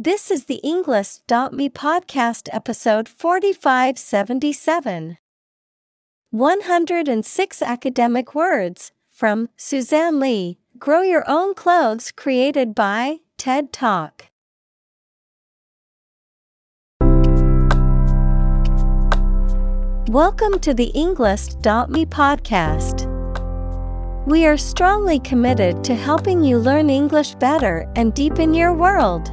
This is the Englist.me podcast episode 4577. 106 academic words from Suzanne Lee Grow Your Own Clothes created by TED Talk. Welcome to the Englist.me podcast. We are strongly committed to helping you learn English better and deepen your world.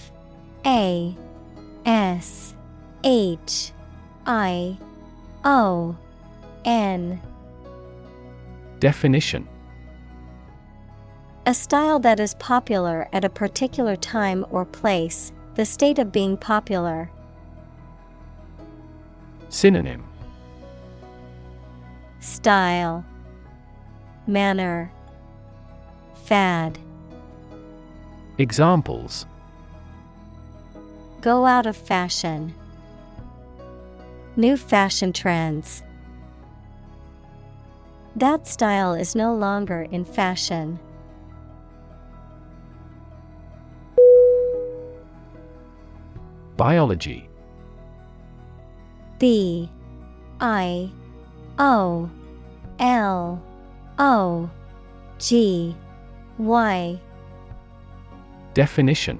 A S H I O N. Definition. A style that is popular at a particular time or place, the state of being popular. Synonym. Style. Manner. Fad. Examples Go out of fashion. New fashion trends. That style is no longer in fashion. Biology B I O L O G Y Definition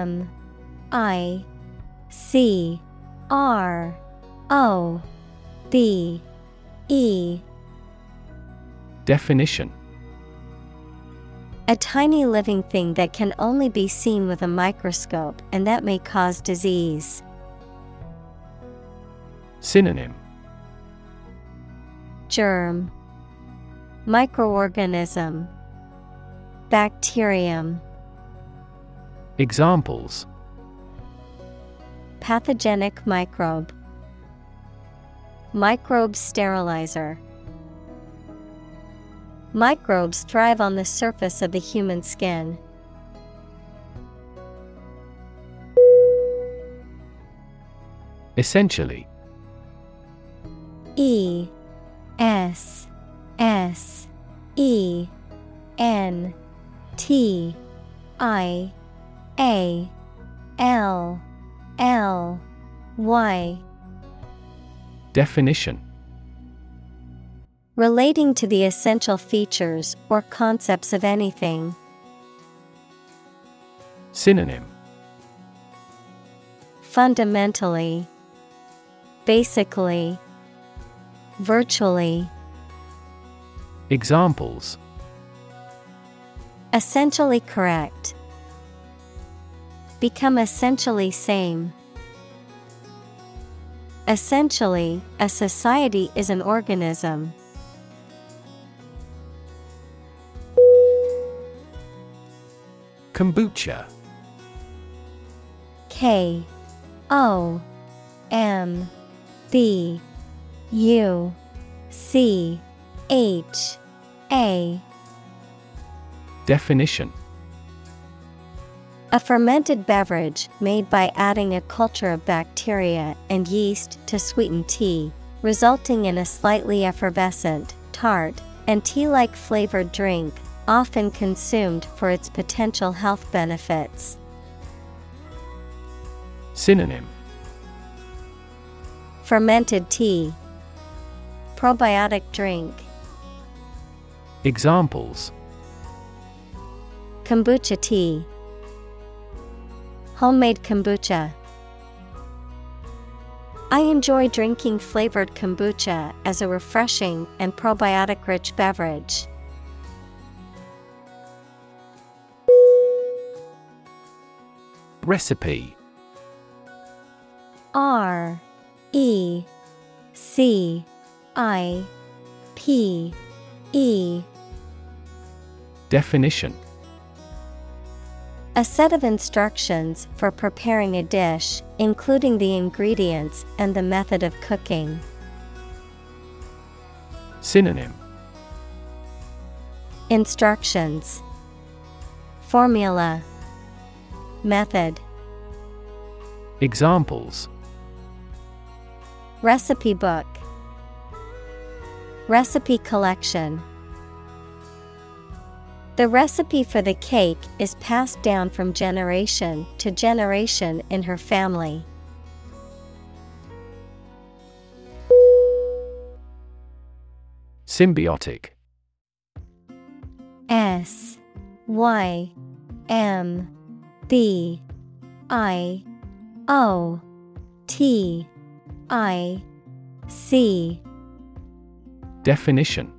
M I C R O B E. Definition. A tiny living thing that can only be seen with a microscope and that may cause disease. Synonym. Germ. Microorganism. Bacterium Examples. Pathogenic microbe. Microbe sterilizer. Microbes thrive on the surface of the human skin. Essentially. E S S E N T I A L L Y Definition Relating to the essential features or concepts of anything. Synonym Fundamentally, Basically, Virtually. Examples Essentially correct. Become essentially same. Essentially, a society is an organism. Kombucha K O M B U C H A Definition A fermented beverage made by adding a culture of bacteria and yeast to sweeten tea, resulting in a slightly effervescent, tart, and tea like flavored drink, often consumed for its potential health benefits. Synonym Fermented tea, Probiotic drink, Examples Kombucha tea. Homemade kombucha. I enjoy drinking flavored kombucha as a refreshing and probiotic rich beverage. Recipe R E C I P E Definition A set of instructions for preparing a dish, including the ingredients and the method of cooking. Synonym. Instructions. Formula. Method. Examples. Recipe book. Recipe collection The recipe for the cake is passed down from generation to generation in her family. Symbiotic. S Y M B I O T I C. Definition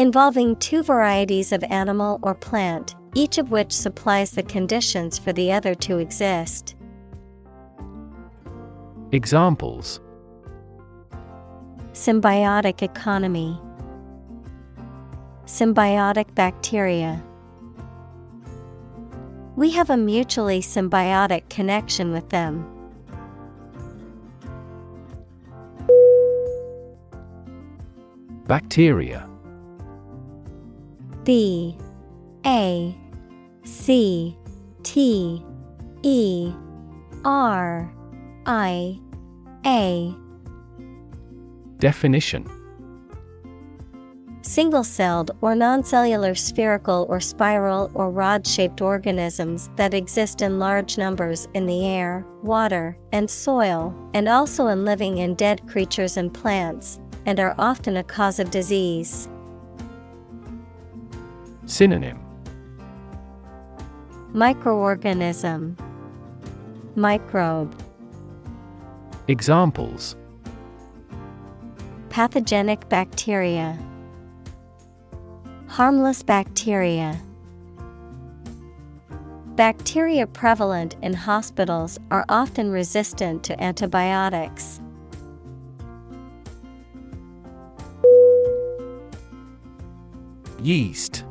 Involving two varieties of animal or plant, each of which supplies the conditions for the other to exist. Examples Symbiotic economy, Symbiotic bacteria. We have a mutually symbiotic connection with them. Bacteria B A C T E R I A Definition Single celled or non-cellular spherical or spiral or rod shaped organisms that exist in large numbers in the air, water, and soil, and also in living and dead creatures and plants, and are often a cause of disease. Synonym. Microorganism. Microbe. Examples. Pathogenic bacteria. Harmless bacteria. Bacteria prevalent in hospitals are often resistant to antibiotics. Yeast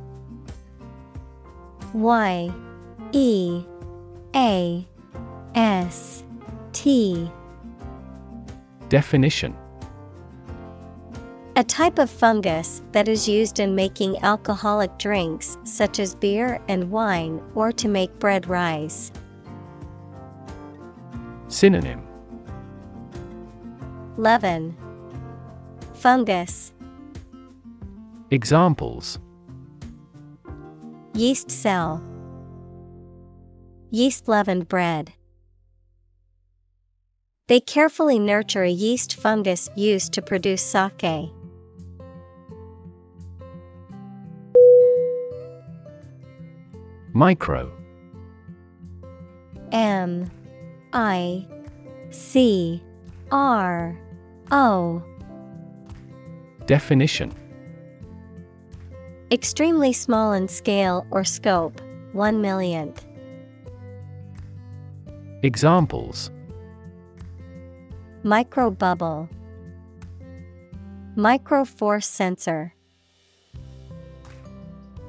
Y E A S T. Definition. A type of fungus that is used in making alcoholic drinks such as beer and wine or to make bread rise. Synonym. Leaven. Fungus. Examples Yeast cell. Yeast leavened bread. They carefully nurture a yeast fungus used to produce sake. Micro. M. I. C. R. O. Definition Extremely small in scale or scope, one millionth. Examples Micro bubble, Micro force sensor.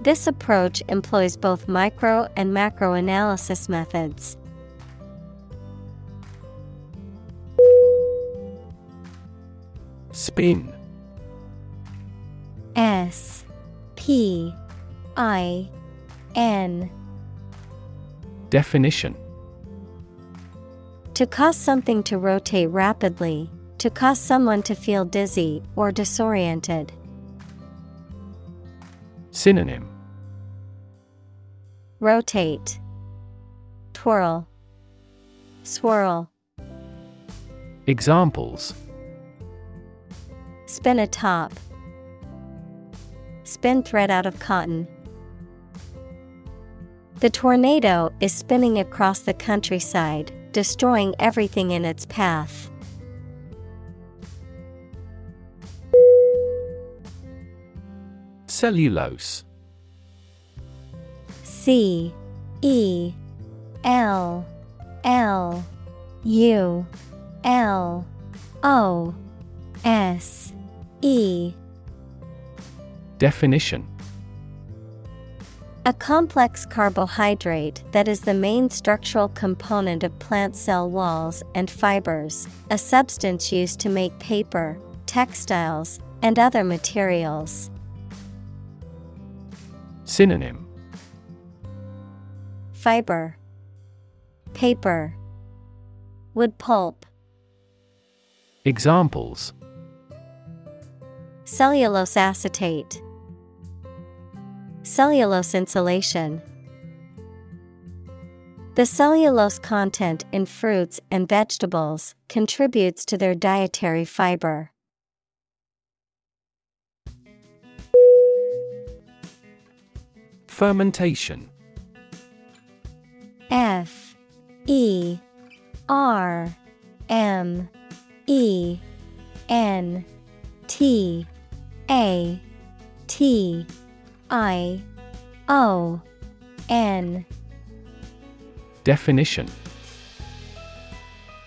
This approach employs both micro and macro analysis methods. Spin S P I N Definition To cause something to rotate rapidly, to cause someone to feel dizzy or disoriented. Synonym Rotate, Twirl, Swirl. Examples Spin a top. Spin thread out of cotton. The tornado is spinning across the countryside, destroying everything in its path. Cellulose C E L L U L O S E Definition. A complex carbohydrate that is the main structural component of plant cell walls and fibers, a substance used to make paper, textiles, and other materials. Synonym. Fiber, Paper, Wood pulp, Examples. Cellulose acetate, Cellulose insulation. The cellulose content in fruits and vegetables contributes to their dietary fiber. Fermentation F E R M E N T A T I O N. Definition.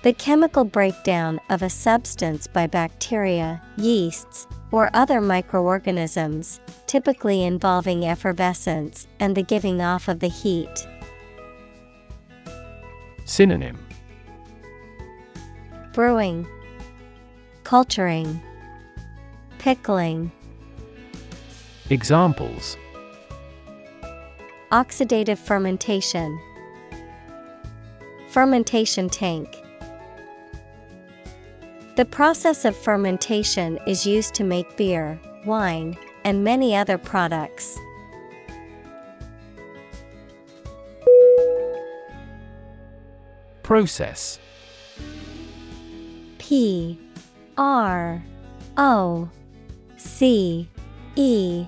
The chemical breakdown of a substance by bacteria, yeasts, or other microorganisms, typically involving effervescence and the giving off of the heat. Synonym. Brewing, Culturing, Pickling. Examples Oxidative fermentation, Fermentation tank. The process of fermentation is used to make beer, wine, and many other products. Process P R O C E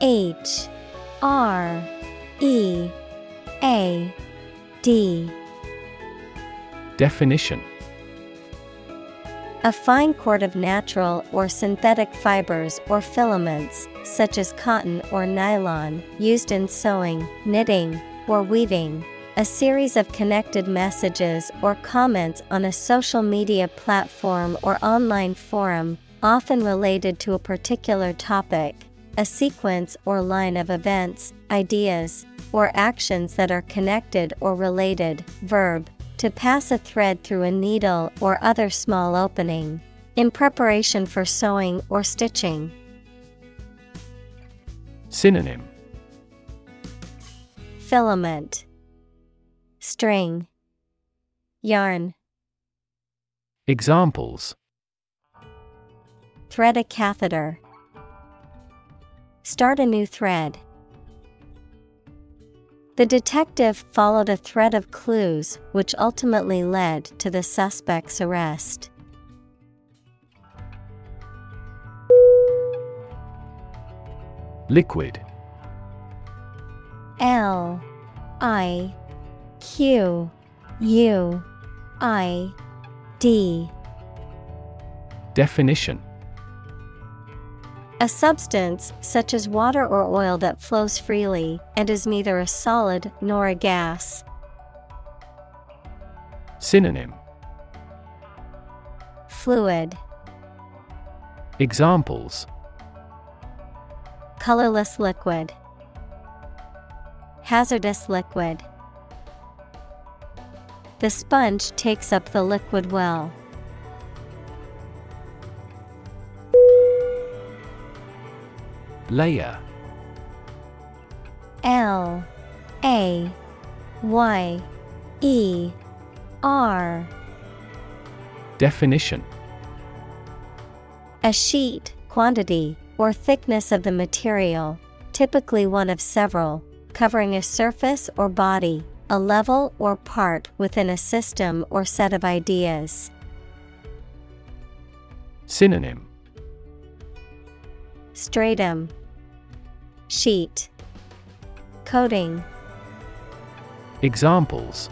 H R E A D Definition A fine cord of natural or synthetic fibers or filaments, such as cotton or nylon, used in sewing, knitting, or weaving. A series of connected messages or comments on a social media platform or online forum, often related to a particular topic. A sequence or line of events, ideas, or actions that are connected or related. Verb to pass a thread through a needle or other small opening. In preparation for sewing or stitching. Synonym Filament, String, Yarn. Examples Thread a catheter. Start a new thread. The detective followed a thread of clues which ultimately led to the suspect's arrest. Liquid L I Q U I D Definition A substance, such as water or oil, that flows freely and is neither a solid nor a gas. Synonym Fluid, Examples colorless liquid, hazardous liquid. The sponge takes up the liquid well. Layer L A Y E R. Definition. A sheet, quantity, or thickness of the material, typically one of several, covering a surface or body, a level or part within a system or set of ideas. Synonym. Stratum Sheet. Coating. Examples.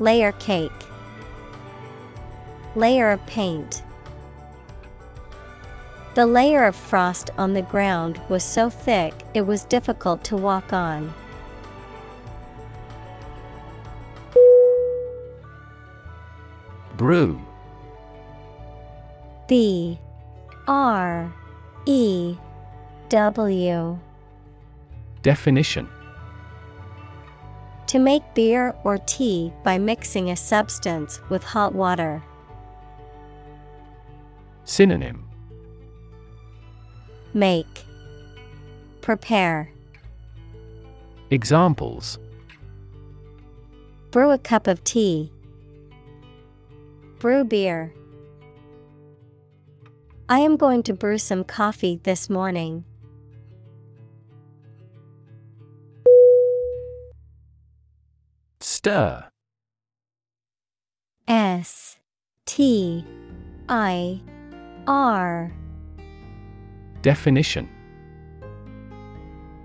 Layer cake. Layer of paint. The layer of frost on the ground was so thick it was difficult to walk on. Brew B R E W Definition To make beer or tea by mixing a substance with hot water. Synonym Make Prepare Examples Brew a cup of tea. Brew beer. I am going to brew some coffee this morning. Stir S T I R Definition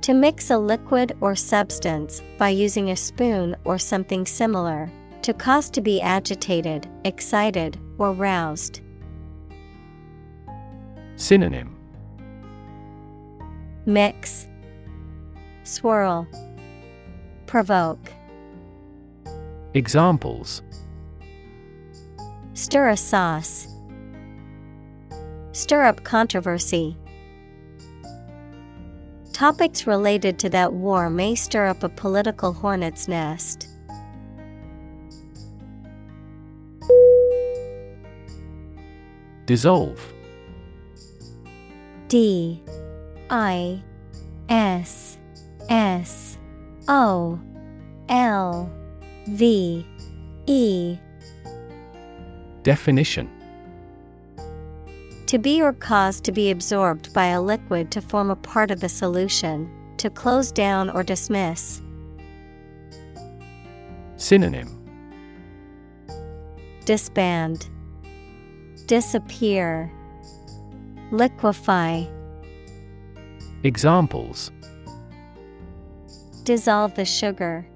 To mix a liquid or substance by using a spoon or something similar, to cause to be agitated, excited, or roused. Synonym Mix, Swirl, Provoke. Examples. Stir a sauce. Stir up controversy. Topics related to that war may stir up a political hornet's nest. Dissolve. D. I. S. S. O. L V E. Definition. To be or cause to be absorbed by a liquid to form a part of the solution, to close down or dismiss. Synonym. Disband, Disappear, Liquefy, Examples. Dissolve the sugar.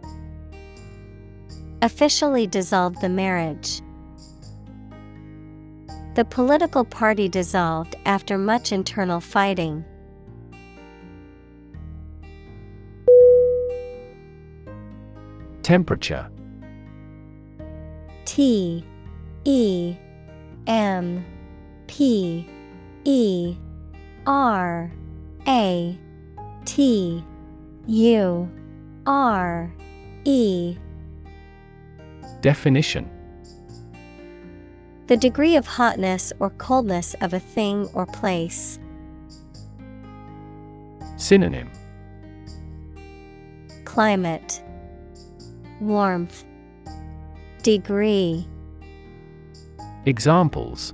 Officially dissolve the marriage. The political party dissolved after much internal fighting. Temperature T E M P E R A T U R E Definition The degree of hotness or coldness of a thing or place. Synonym Climate Warmth Degree Examples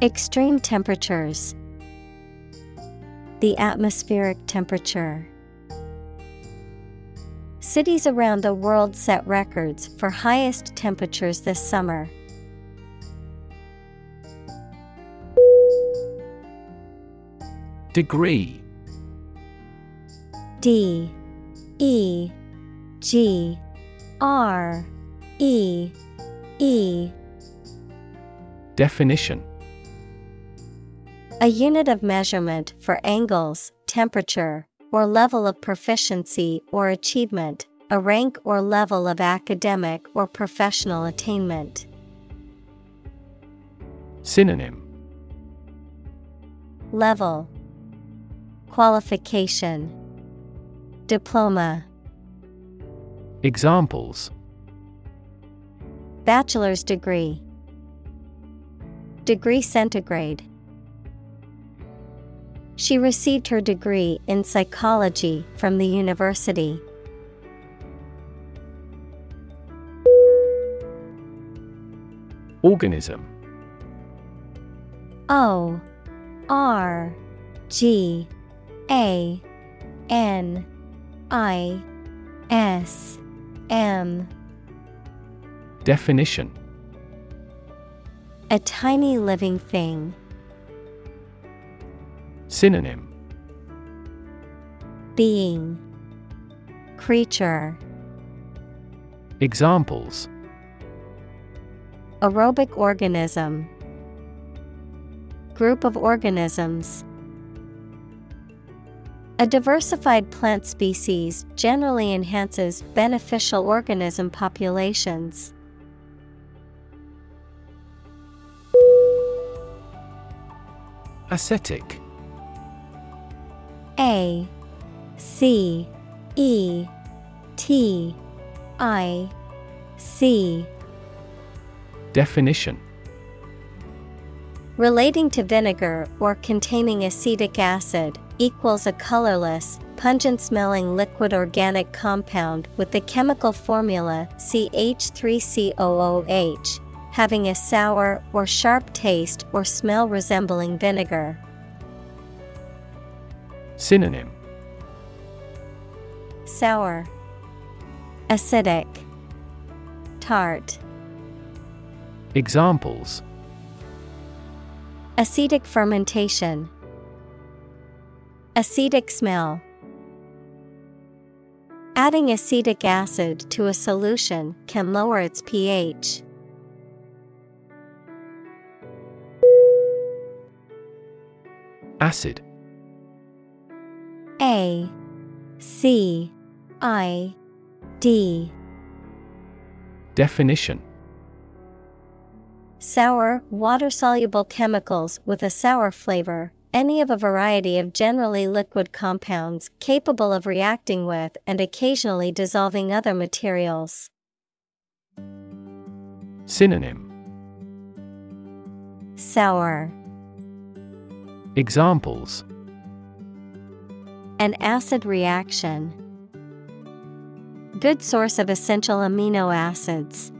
Extreme temperatures. The atmospheric temperature. Cities around the world set records for highest temperatures this summer. Degree. D. E. G. R. E. E. Definition. A unit of measurement for angles, temperature, or level of proficiency or achievement, a rank or level of academic or professional attainment. Synonym. Level. Qualification. Diploma. Examples. Bachelor's degree. Degree centigrade She received her degree in psychology from the university. Organism O R G A N I S M Definition A tiny living thing. Synonym. Being. Creature. Examples. Aerobic organism. Group of organisms. A diversified plant species generally enhances beneficial organism populations. Acetic A C E T I C Definition Relating to vinegar or containing acetic acid equals a colorless, pungent smelling liquid organic compound with the chemical formula CH3COOH, having a sour or sharp taste or smell resembling vinegar. Synonym Sour, acidic, tart. Examples Acetic fermentation. Acetic smell. Adding acetic acid to a solution can lower its pH. Acid A C I D. Definition. Sour, water soluble chemicals with a sour flavor, any of a variety of generally liquid compounds capable of reacting with and occasionally dissolving other materials. Synonym. Sour, Examples an acid reaction. Good source of essential amino acids.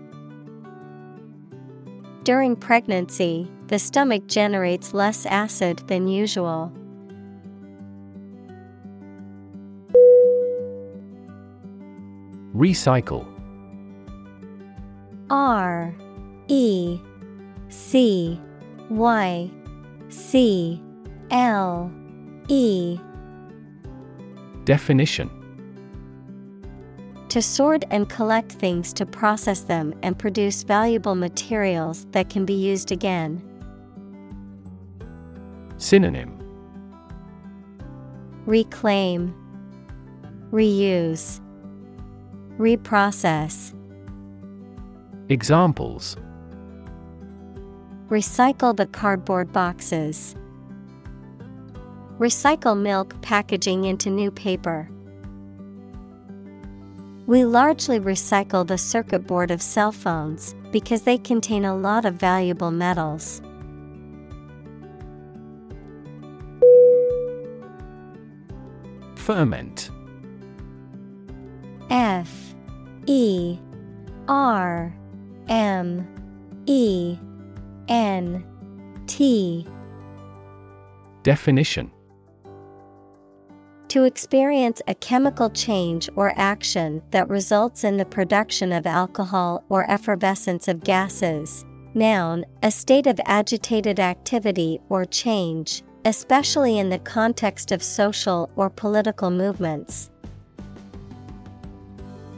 During pregnancy, the stomach generates less acid than usual. Recycle R E C Y C L E Definition To sort and collect things to process them and produce valuable materials that can be used again. Synonym Reclaim, Reuse, Reprocess. Examples Recycle the cardboard boxes. Recycle milk packaging into new paper. We largely recycle the circuit board of cell phones because they contain a lot of valuable metals. Ferment F E R M E N T Definition To experience a chemical change or action that results in the production of alcohol or effervescence of gases. Noun, a state of agitated activity or change, especially in the context of social or political movements.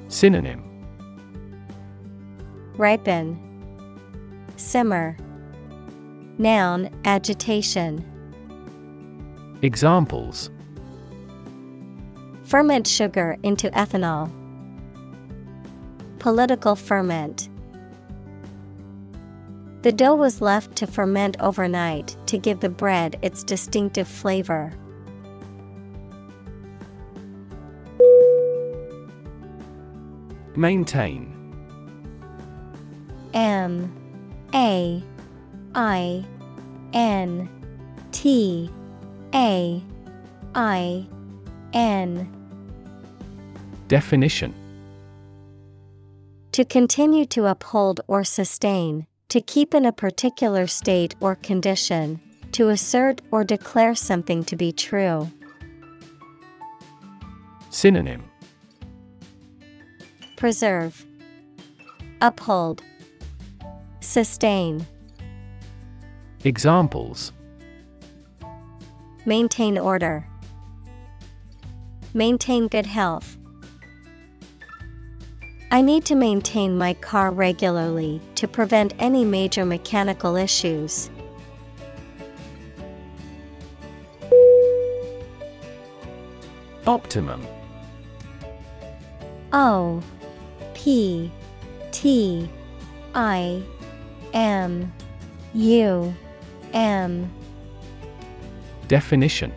Synonym Ripen, Simmer. Noun, agitation. Examples Ferment sugar into ethanol. Political ferment. The dough was left to ferment overnight to give the bread its distinctive flavor. Maintain M A I N T A I N Definition To continue to uphold or sustain, to keep in a particular state or condition, to assert or declare something to be true. Synonym Preserve, Uphold, Sustain. Examples Maintain order. Maintain good health. I need to maintain my car regularly to prevent any major mechanical issues. Optimum. O P T I M U M. Definition.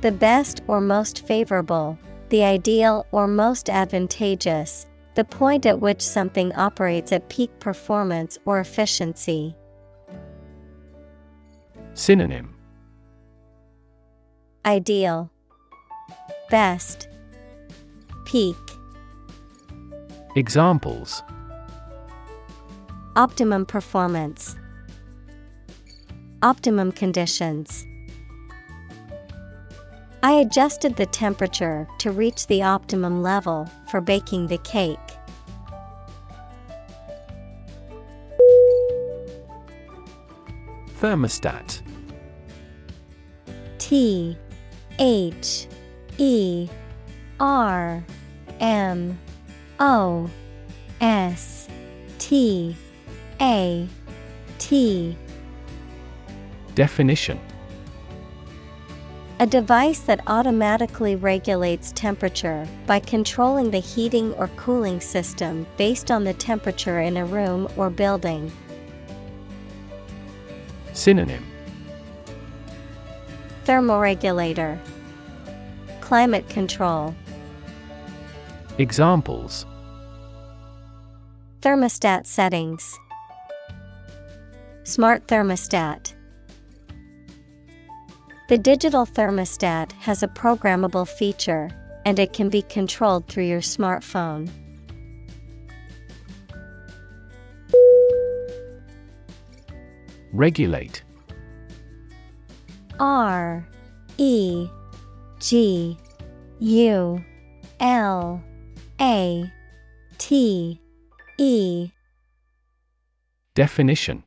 The best or most favorable, the ideal or most advantageous, the point at which something operates at peak performance or efficiency. Synonym Ideal, Best, Peak. Examples Optimum performance. Optimum conditions. I adjusted the temperature to reach the optimum level for baking the cake. Thermostat. T H E R M O S T A T. Definition A device that automatically regulates temperature by controlling the heating or cooling system based on the temperature in a room or building. Synonym. Thermoregulator, Climate control, Examples. Thermostat settings, Smart thermostat. The digital thermostat has a programmable feature, and it can be controlled through your smartphone. Regulate. R E G U L A T E. Definition.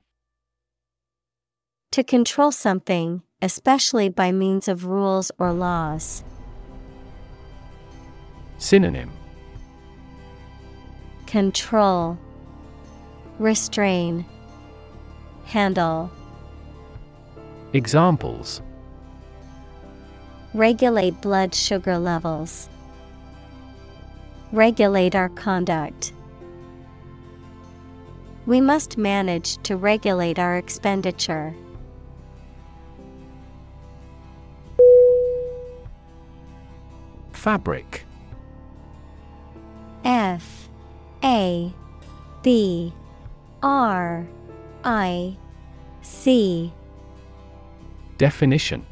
To control something, especially by means of rules or laws. Synonym Control Restrain Handle Examples Regulate blood sugar levels. Regulate our conduct. We must manage to regulate our expenditure. Fabric F A B R I C Definition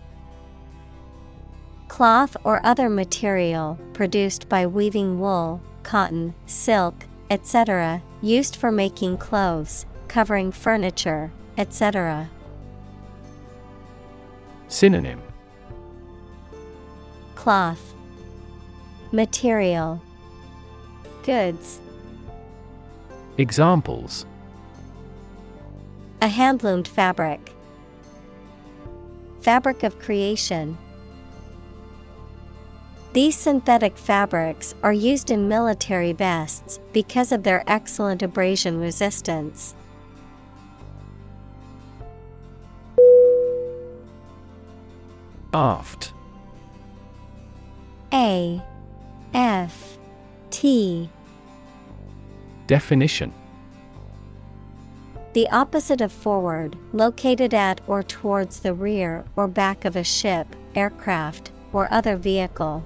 Cloth or other material produced by weaving wool, cotton, silk, etc., used for making clothes, covering furniture, etc. Synonym cloth, material, goods. Examples A handloomed fabric, fabric of creation. These synthetic fabrics are used in military vests because of their excellent abrasion resistance. Aft A F T Definition The opposite of forward, located at or towards the rear or back of a ship, aircraft, or other vehicle.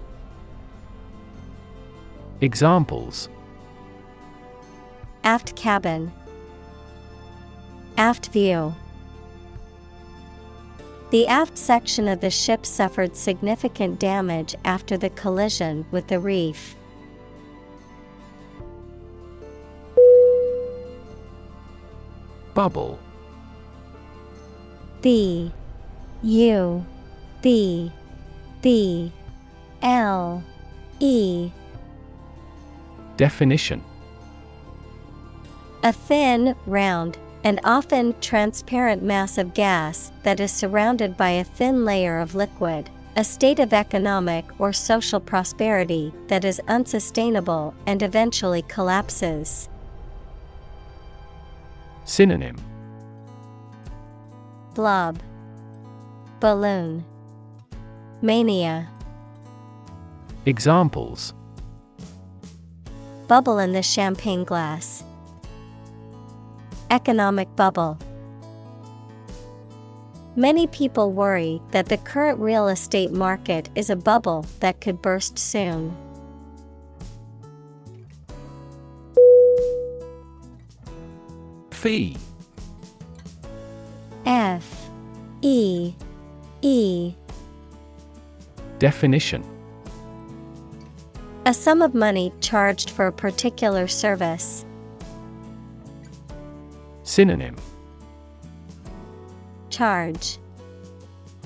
Examples Aft cabin, Aft view. The aft section of the ship suffered significant damage after the collision with the reef. Bubble. B U B B L E. Definition. A thin, round, and often transparent mass of gas that is surrounded by a thin layer of liquid, a state of economic or social prosperity that is unsustainable and eventually collapses. Synonym. Blob, Balloon, Mania, Examples. Bubble in the champagne glass. Economic bubble. Many people worry that the current real estate market is a bubble that could burst soon. Fee F E E Definition A sum of money charged for a particular service. Synonym. Charge.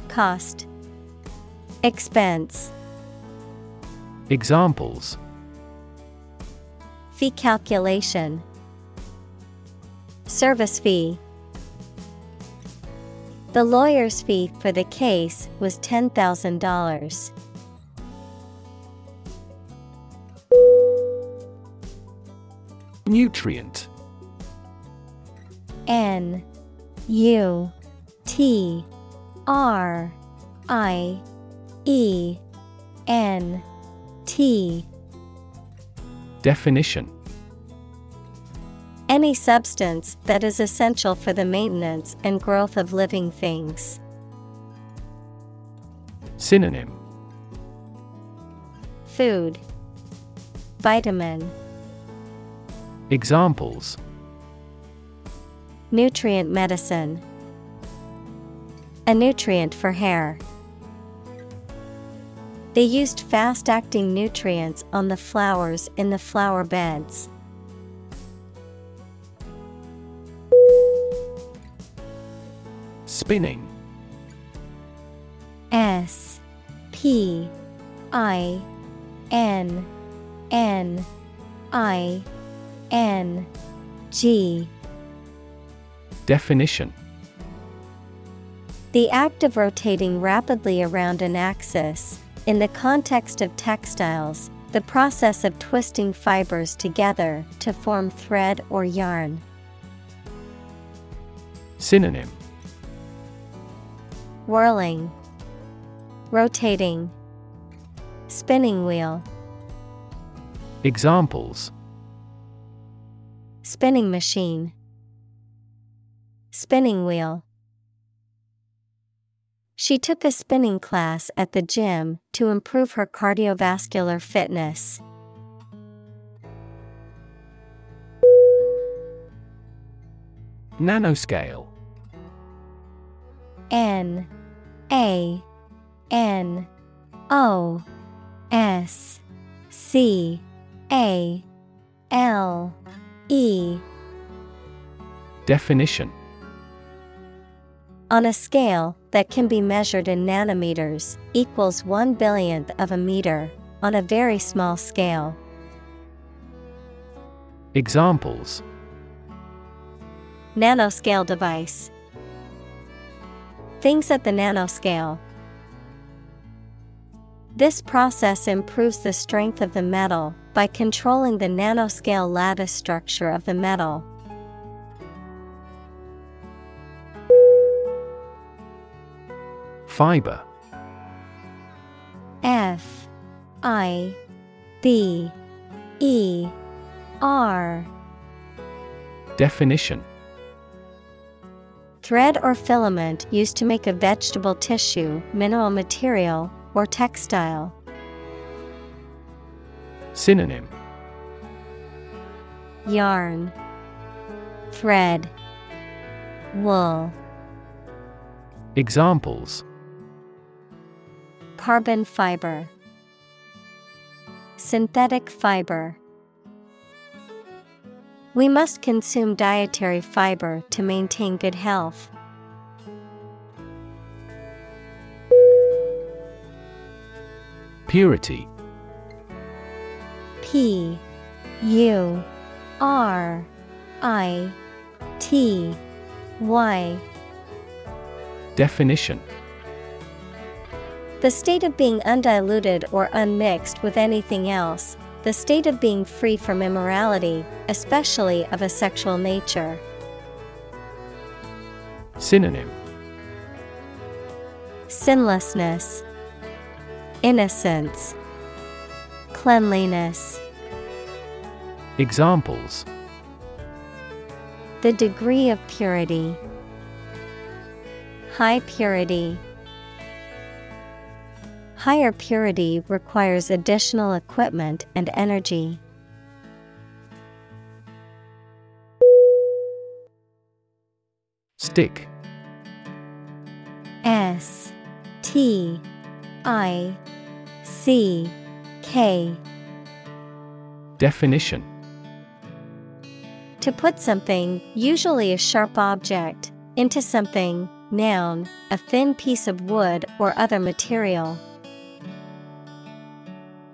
Cost. Expense. Examples. Fee calculation. Service fee. The lawyer's fee for the case was $10,000. Nutrient N U T R I E N T. Definition. Any substance that is essential for the maintenance and growth of living things. Synonym. Food. Vitamin. Examples Nutrient medicine A nutrient for hair. They used fast acting nutrients on the flowers in the flower beds. Spinning S P I N N I N G Definition. The act of rotating rapidly around an axis. In the context of textiles, the process of twisting fibers together to form thread or yarn. Synonym. Whirling, Rotating, Spinning wheel, Examples. Spinning machine, Spinning wheel. She took a spinning class at the gym to improve her cardiovascular fitness. Nanoscale N A N O S C A L E Definition On a scale that can be measured in nanometers equals one billionth of a meter on a very small scale. Examples Nanoscale device. Things at the nanoscale. This process improves the strength of the metal by controlling the nanoscale lattice structure of the metal. Fiber. F I B E R. Definition. Thread or filament used to make a vegetable tissue, mineral material, or textile. Synonym. Yarn, Thread, Wool. Examples Carbon fiber, Synthetic fiber. We must consume dietary fiber to maintain good health. Purity P U R I T Y Definition The state of being undiluted or unmixed with anything else, the state of being free from immorality, especially of a sexual nature. Synonym Sinlessness, Innocence, Cleanliness. Examples The degree of purity, High purity. Higher purity requires additional equipment and energy. Stick S T I C K Definition To put something, usually a sharp object, into something, noun, a thin piece of wood or other material.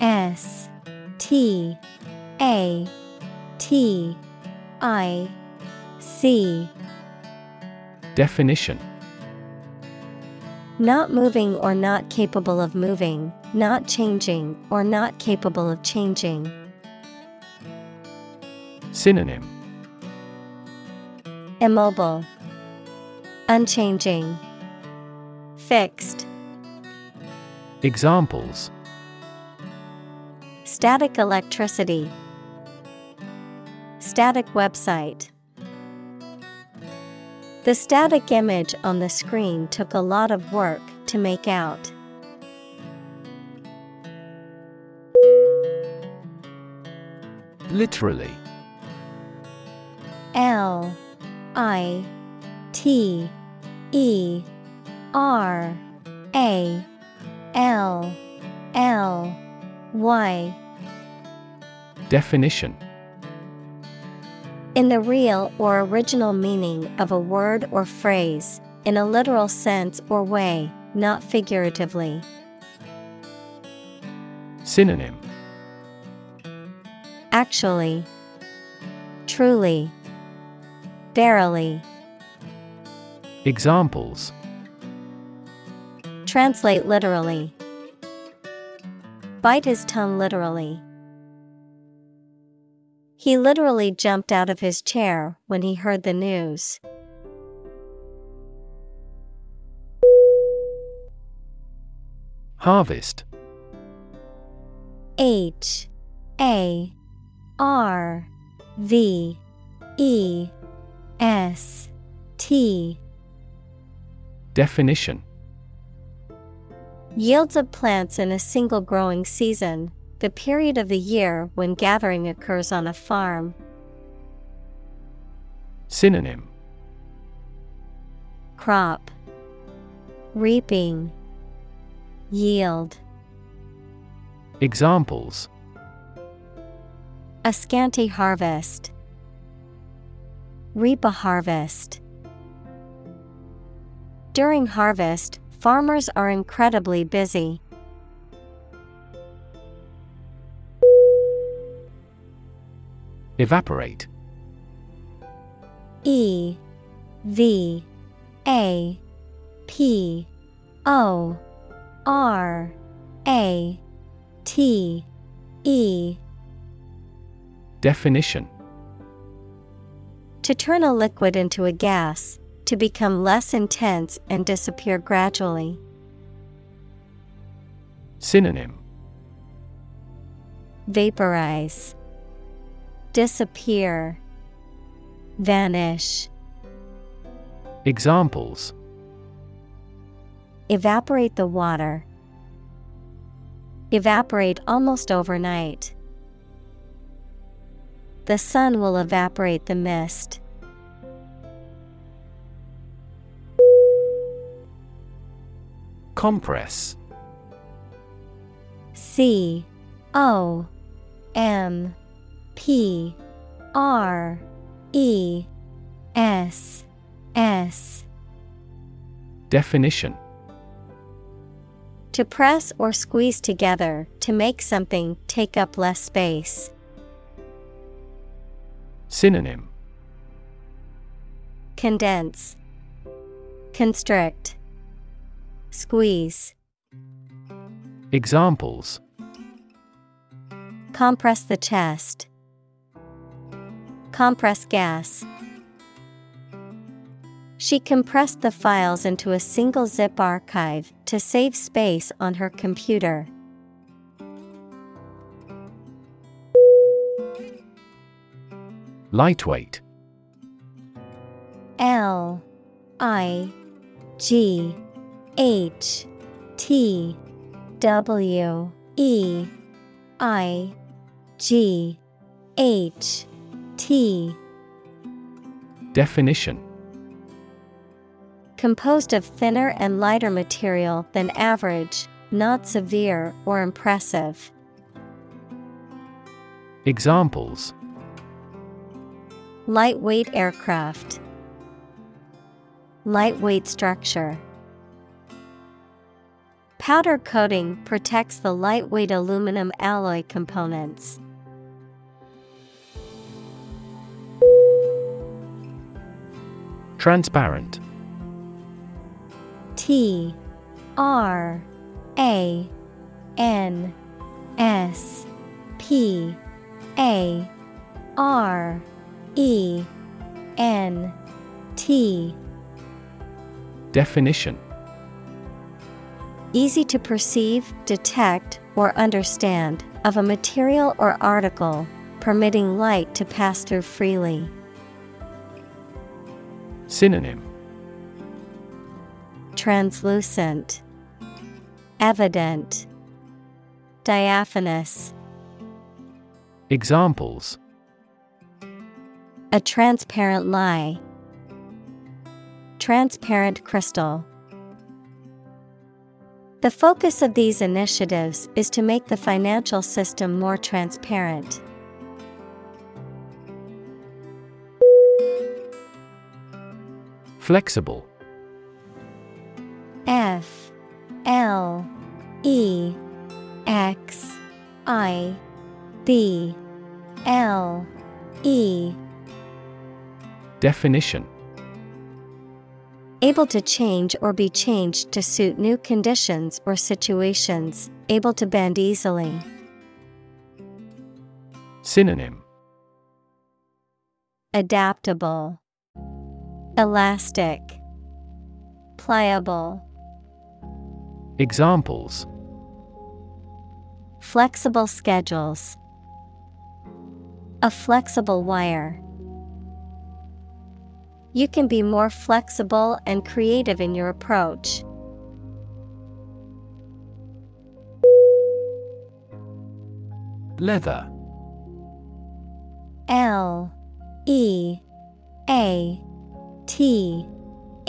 S T A T I C. Definition. Not moving or not capable of moving, not changing or not capable of changing. Synonym. Immobile, Unchanging, Fixed. Examples Static electricity. Static website. The static image on the screen took a lot of work to make out. Literally L I T E R A L L Y Definition In the real or original meaning of a word or phrase, in a literal sense or way, not figuratively. Synonym Actually, truly, verily. Examples Translate literally. Bite his tongue literally. He literally jumped out of his chair when he heard the news. Harvest. H A R V E S T. Definition. Yields of plants in a single growing season, the period of the year when gathering occurs on a farm. Synonym Crop Reaping Yield Examples A scanty harvest. Reap a harvest. During harvest, farmers are incredibly busy. Evaporate. E V A P O R A T E. Definition. To turn a liquid into a gas, to become less intense and disappear gradually. Synonym. Vaporize, Disappear, Vanish. Examples Evaporate the water. Evaporate almost overnight. The sun will evaporate the mist. Compress C O M P R E S S Definition To press or squeeze together to make something take up less space. Synonym Condense, Constrict, Squeeze. Examples Compress the chest. Compress gas. She compressed the files into a single zip archive to save space on her computer. Lightweight L I G H T W E I G H T Definition Composed of thinner and lighter material than average, not severe or impressive. Examples Lightweight aircraft. Lightweight structure. Powder coating protects the lightweight aluminum alloy components. Transparent. T R A N S P A R E N T. Definition. Easy to perceive, detect, or understand of a material or article, permitting light to pass through freely. Synonym Translucent, Evident, Diaphanous. Examples A transparent lie. Transparent crystal. The focus of these initiatives is to make the financial system more transparent. Flexible. F L E X I B L E. Definition. Able to change or be changed to suit new conditions or situations, able to bend easily. Synonym. Adaptable, Elastic, Pliable. Examples Flexible schedules. A flexible wire. You can be more flexible and creative in your approach. Leather. L E A T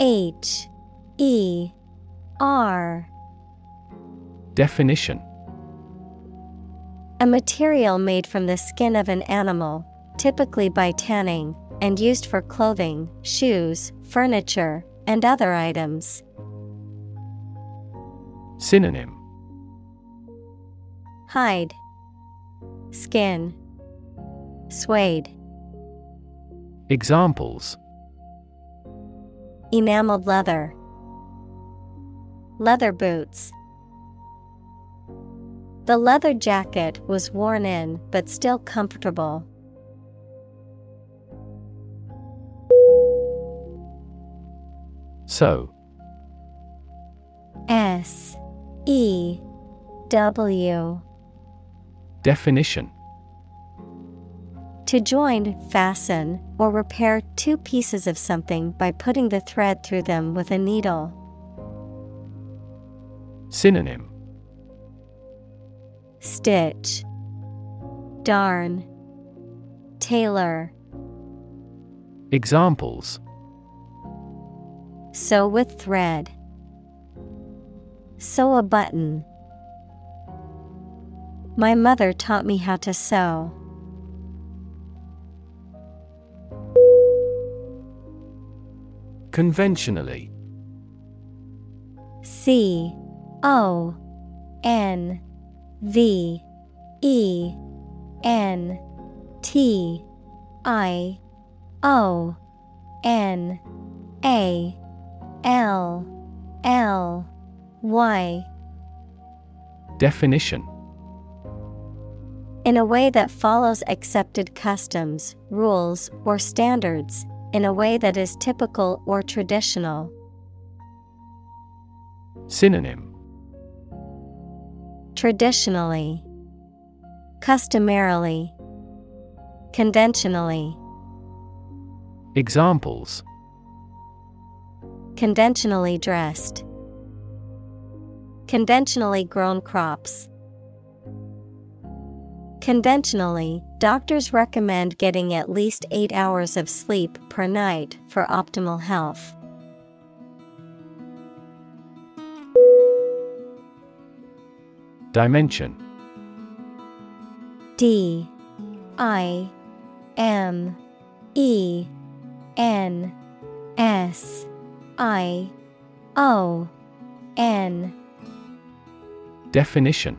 H E R. Definition. A material made from the skin of an animal, typically by tanning, and used for clothing, shoes, furniture, and other items. Synonym. Hide, Skin, Suede. Examples Enameled leather, Leather boots. The leather jacket was worn in but still comfortable. Sew. S E W Definition To join, fasten, or repair two pieces of something by putting the thread through them with a needle. Synonym Stitch, Darn, Tailor. Examples Sew with thread. Sew a button. My mother taught me how to sew. Conventionally. C O N V E N T I O N A L L Y. Definition. In a way that follows accepted customs, rules, or standards, in a way that is typical or traditional. Synonym Traditionally, Customarily, Conventionally. Examples Conventionally dressed. Conventionally grown crops. Conventionally, doctors recommend getting at least eight hours of sleep per night for optimal health. Dimension. D. I. M. E. N. S. I. O. N. Definition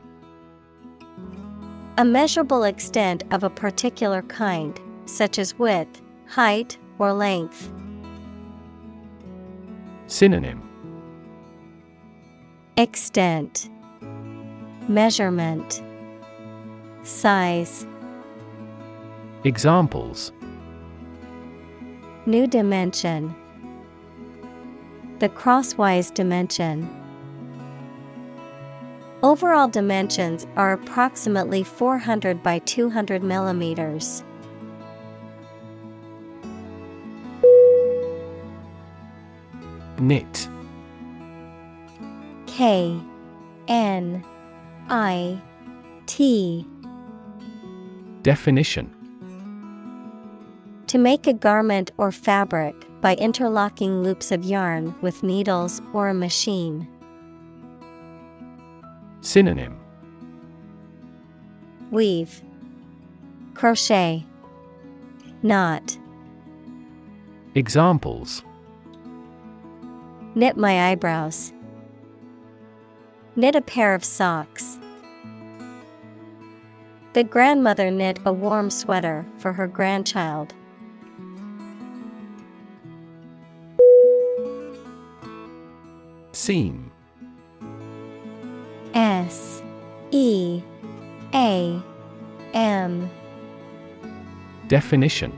A measurable extent of a particular kind, such as width, height, or length. Synonym. Extent. Measurement. Size. Examples. New dimension. The crosswise dimension. Overall dimensions are approximately 400 by 200 millimeters. Knit K N I T Definition To make a garment or fabric by interlocking loops of yarn with needles or a machine. Synonym Weave, Crochet, Knot. Examples Knit my eyebrows. Knit a pair of socks. The grandmother knit a warm sweater for her grandchild. Seam S E A M. Definition.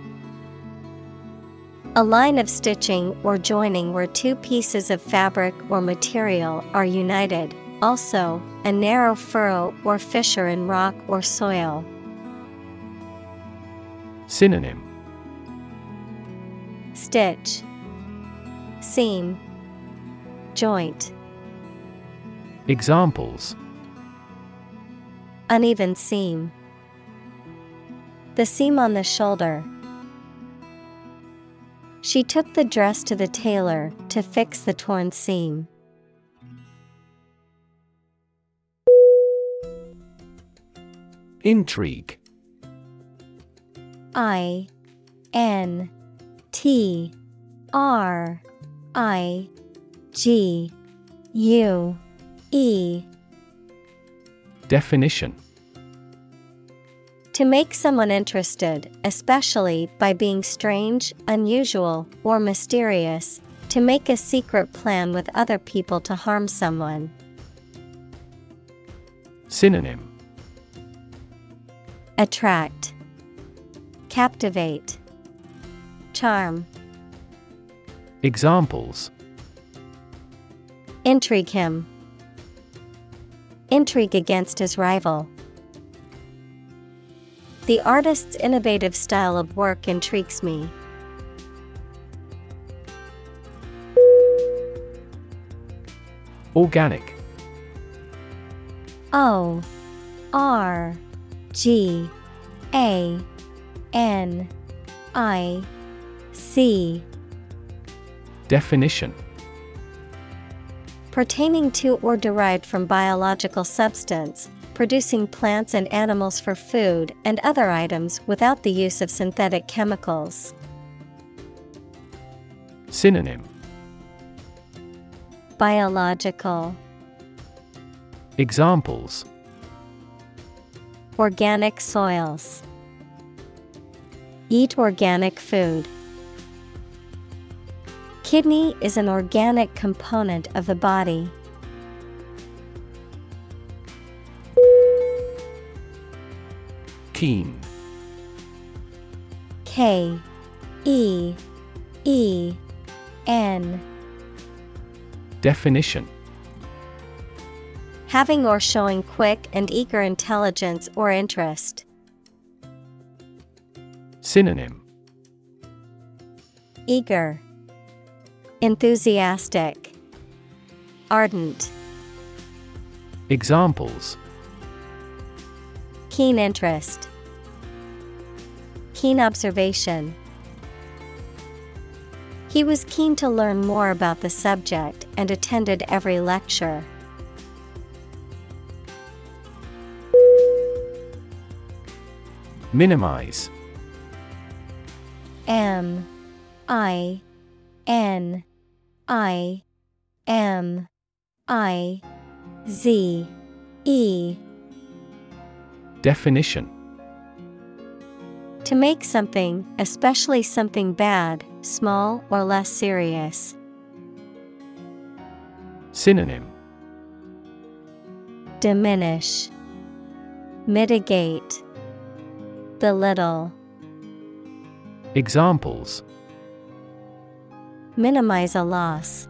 A line of stitching or joining where two pieces of fabric or material are united, also, a narrow furrow or fissure in rock or soil. Synonym. Stitch, Seam, Joint, Examples Uneven seam. The seam on the shoulder. She took the dress to the tailor to fix the torn seam. Intrigue I N T R I G U E. Definition. To make someone interested, especially by being strange, unusual, or mysterious, to make a secret plan with other people to harm someone. Synonym. Attract, Captivate, Charm, Examples. Intrigue him, Intrigue against his rival. The artist's innovative style of work intrigues me. Organic O R G A N I C Definition Pertaining to or derived from biological substance, producing plants and animals for food and other items without the use of synthetic chemicals. Synonym Biological, Examples Organic soils. Eat organic food. Kidney is an organic component of the body. Keen. K E E N. Definition. Having or showing quick and eager intelligence or interest. Synonym. Eager, Enthusiastic, Ardent, Examples. Keen interest, Keen observation. He was keen to learn more about the subject and attended every lecture. Minimize. M I N I M I Z E. Definition. To make something, especially something bad, small or less serious. Synonym. Diminish, Mitigate, Belittle, Examples Minimize a loss.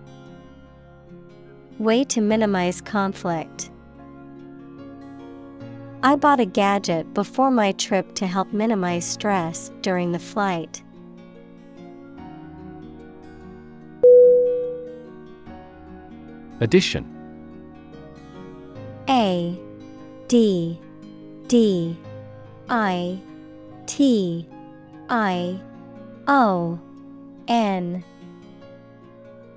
Way to minimize conflict. I bought a gadget before my trip to help minimize stress during the flight. Addition A D D I T I O N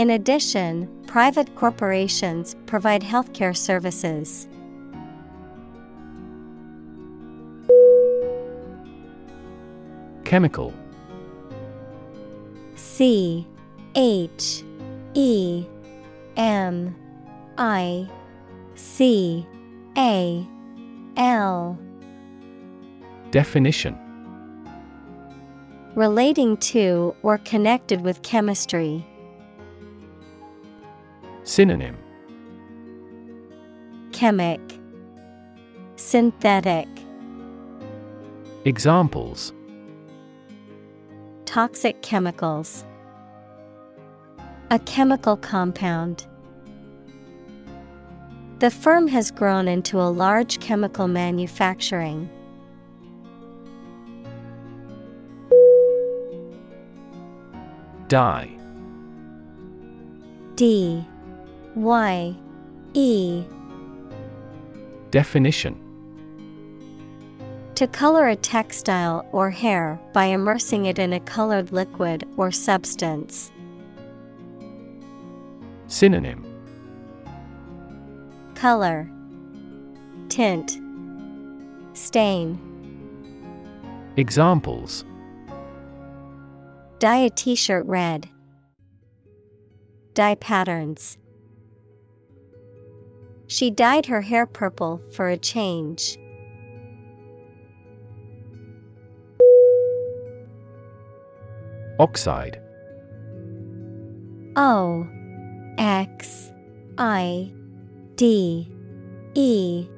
In addition, private corporations provide healthcare services. Chemical C H E M I C A L Definition Relating to or connected with chemistry. Synonym Chemic, Synthetic, Examples Toxic chemicals, a chemical compound. The firm has grown into a large chemical manufacturing. Dye. D Y E. Definition. To color a textile or hair by immersing it in a colored liquid or substance. Synonym. Color. Tint. Stain. Examples. Dye a t-shirt red. Dye patterns. She dyed her hair purple for a change. Oxide O X I D E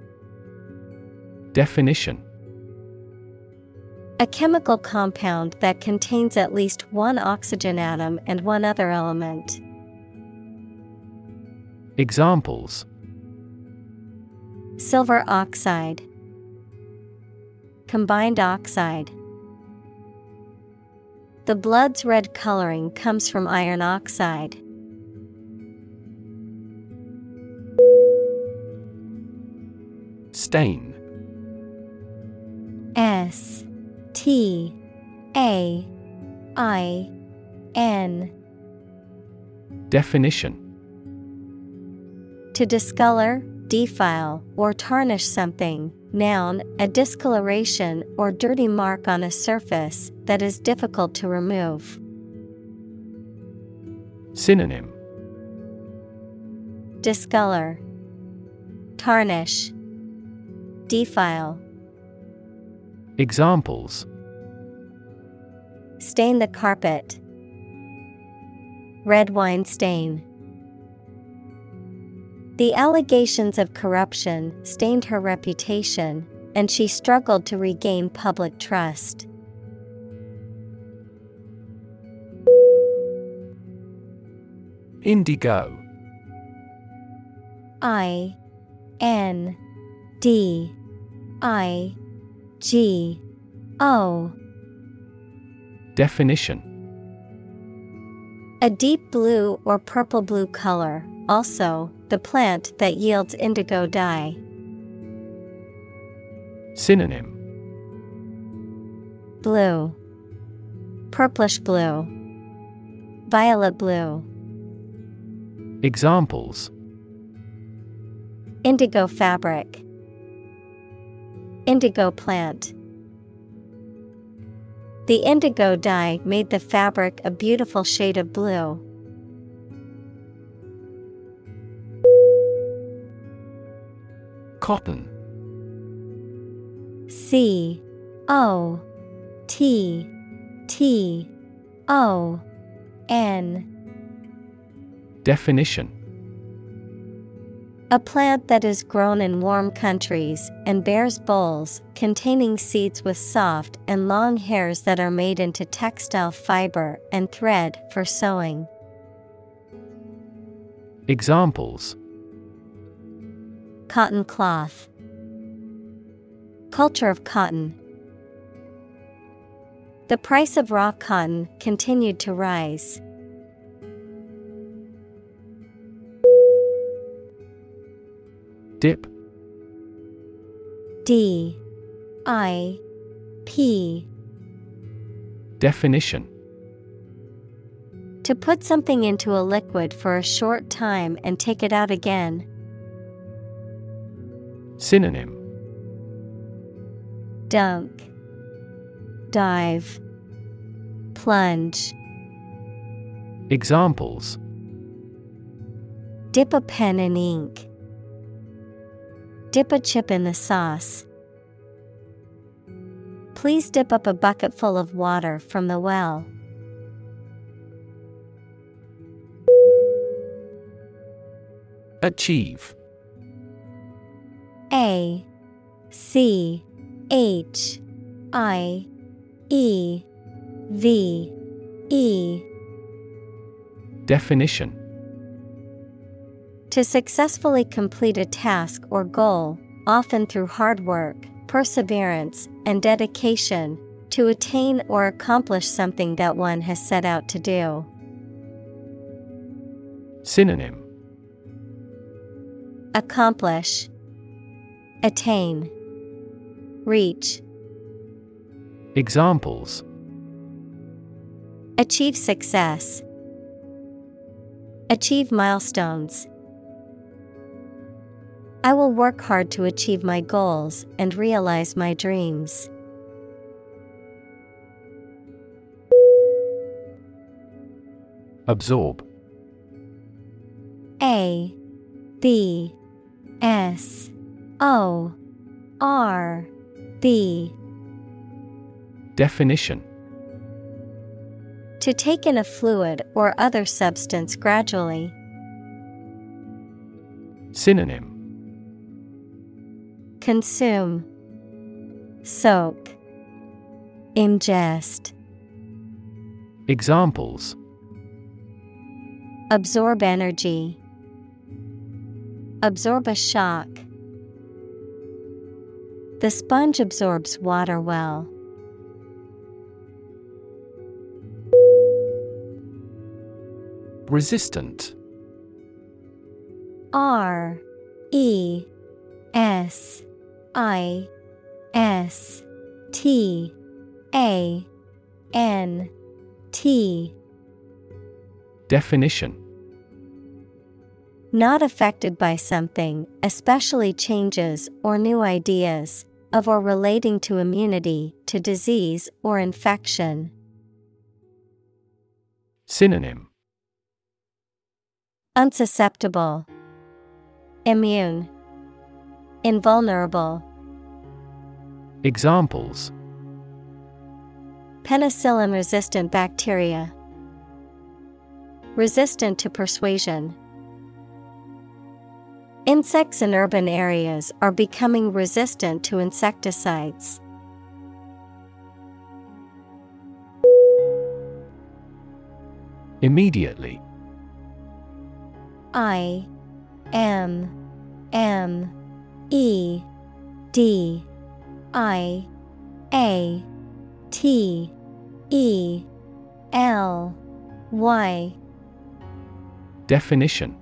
Definition A chemical compound that contains at least one oxygen atom and one other element. Examples Silver oxide. Combined oxide. The blood's red coloring comes from iron oxide. Stain S T A I N Definition To discolor, defile, or tarnish something. Noun, a discoloration or dirty mark on a surface that is difficult to remove. Synonym Discolor, tarnish, defile, Examples stain the carpet, red wine stain. The allegations of corruption stained her reputation, and she struggled to regain public trust. Indigo. I N D I G O. Definition. A deep blue or purple blue color, also, the plant that yields indigo dye. Synonym Blue, purplish blue, violet blue. Examples Indigo fabric. Indigo plant. The indigo dye made the fabric a beautiful shade of blue. Cotton C O T T O N. Definition. A plant that is grown in warm countries and bears bolls containing seeds with soft and long hairs that are made into textile fiber and thread for sewing. Examples Cotton cloth. Culture of cotton. The price of raw cotton continued to rise. Dip D I P Definition To put something into a liquid for a short time and take it out again. Synonym Dunk, Dive, Plunge. Examples Dip a pen in ink. Dip a chip in the sauce. Please dip up a bucket full of water from the well. Achieve A C H I E V E. Definition. To successfully complete a task or goal, often through hard work, perseverance, and dedication, to attain or accomplish something that one has set out to do. Synonym. Accomplish, Attain, Reach, Examples. Achieve success, Achieve milestones. I will work hard to achieve my goals and realize my dreams. Absorb. A. B. S O R B Definition. To take in a fluid or other substance gradually. Synonym. Consume, Soak, Ingest, Examples. Absorb energy, Absorb a shock. The sponge absorbs water well. Resistant. R E S I S T A N T. Definition. Not affected by something, especially changes or new ideas, of or relating to immunity to disease or infection. Synonym Unsusceptible, Immune, Invulnerable. Examples Penicillin resistant bacteria. Resistant to persuasion. Insects in urban areas are becoming resistant to insecticides. Immediately. I M M E D I A T E L Y. Definition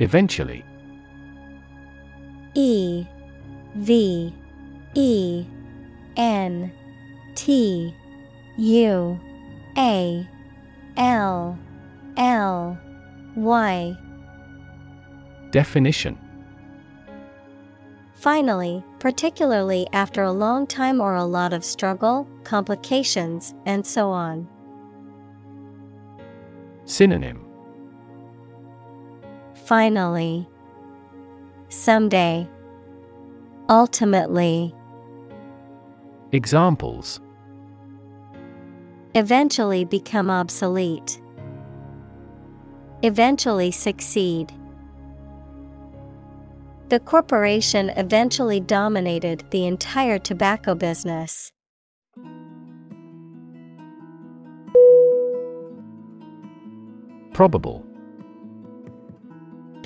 Eventually. E V E N T U A L L Y. Definition. Finally, particularly after a long time or a lot of struggle, complications, and so on. Synonym Finally, someday, ultimately, Examples eventually become obsolete, eventually succeed. The corporation eventually dominated the entire tobacco business. Probable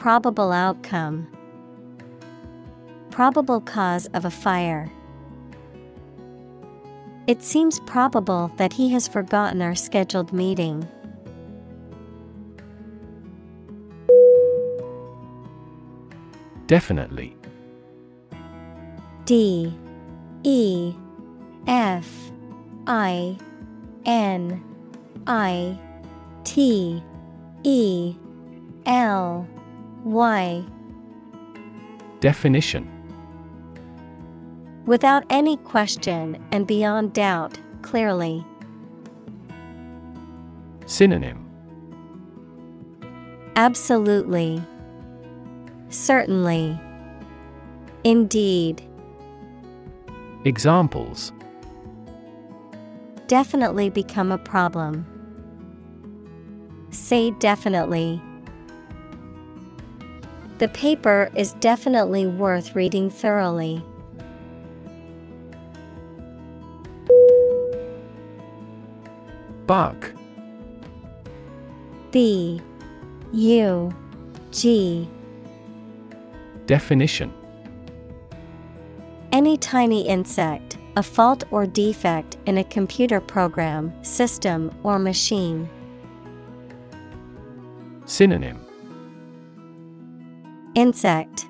probable outcome, probable cause of a fire. It seems probable that he has forgotten our scheduled meeting. Definitely. D. E. F. I. N. I. T. E. L Y Definition Without any question and beyond doubt, clearly. Synonym Absolutely. Certainly. Indeed. Examples Definitely become a problem. Say definitely. The paper is definitely worth reading thoroughly. Bug B. U. G. Definition. Any tiny insect, a fault or defect in a computer program, system, or machine. Synonym Insect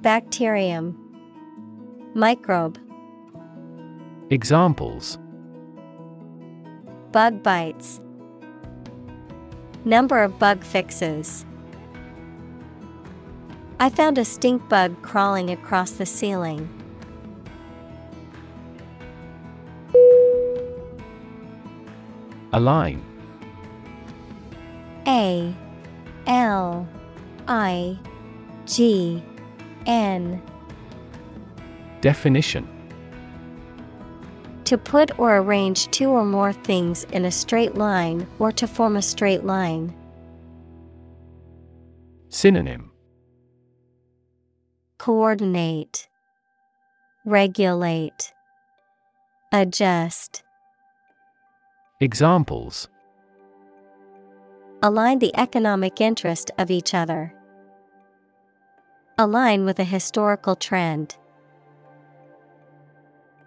Bacterium Microbe Examples Bug bites Number of bug fixes. I found a stink bug crawling across the ceiling. Align A L I G N Definition To put or arrange two or more things in a straight line or to form a straight line. Synonym Coordinate, Regulate, Adjust. Examples Align the economic interest of each other. Align with a historical trend.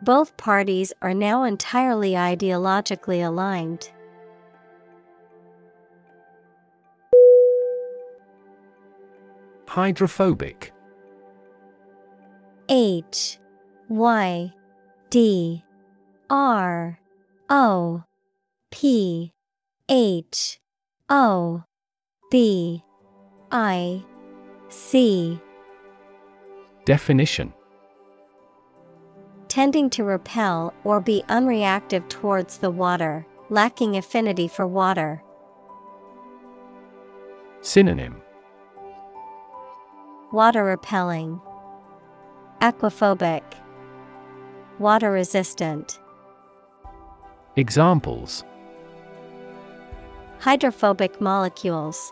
Both parties are now entirely ideologically aligned. Hydrophobic H Y D R O P H O B I C Definition Tending to repel or be unreactive towards the water, lacking affinity for water. Synonym Water repelling, Aquaphobic, Water resistant. Examples Hydrophobic molecules,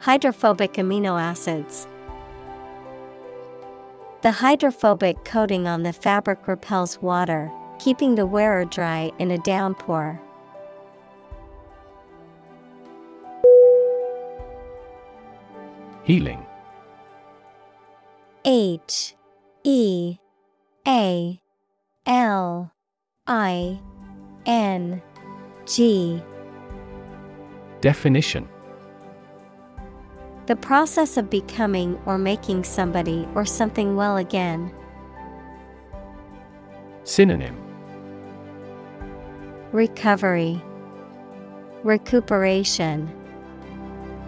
Hydrophobic amino acids. The hydrophobic coating on the fabric repels water, keeping the wearer dry in a downpour. Healing. H E A L I N G. Definition The process of becoming or making somebody or something well again. Synonym Recovery, Recuperation,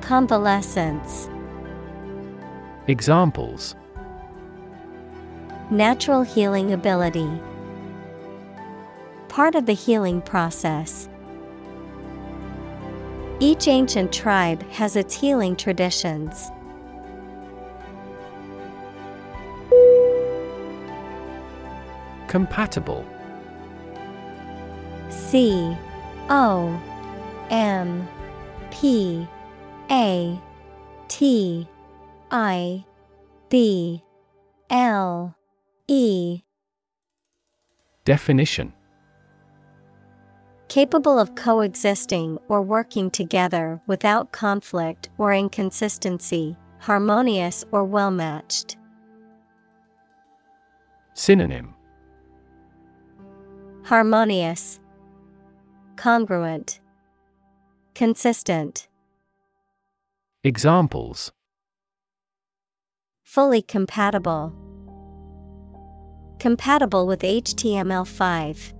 Convalescence. Examples Natural healing ability. Part of the healing process. Each ancient tribe has its healing traditions. Compatible. C O M P A T I B L E. Definition Capable of coexisting or working together without conflict or inconsistency, harmonious or well matched. Synonym Harmonious, Congruent, Consistent. Examples Fully compatible. Compatible with HTML5.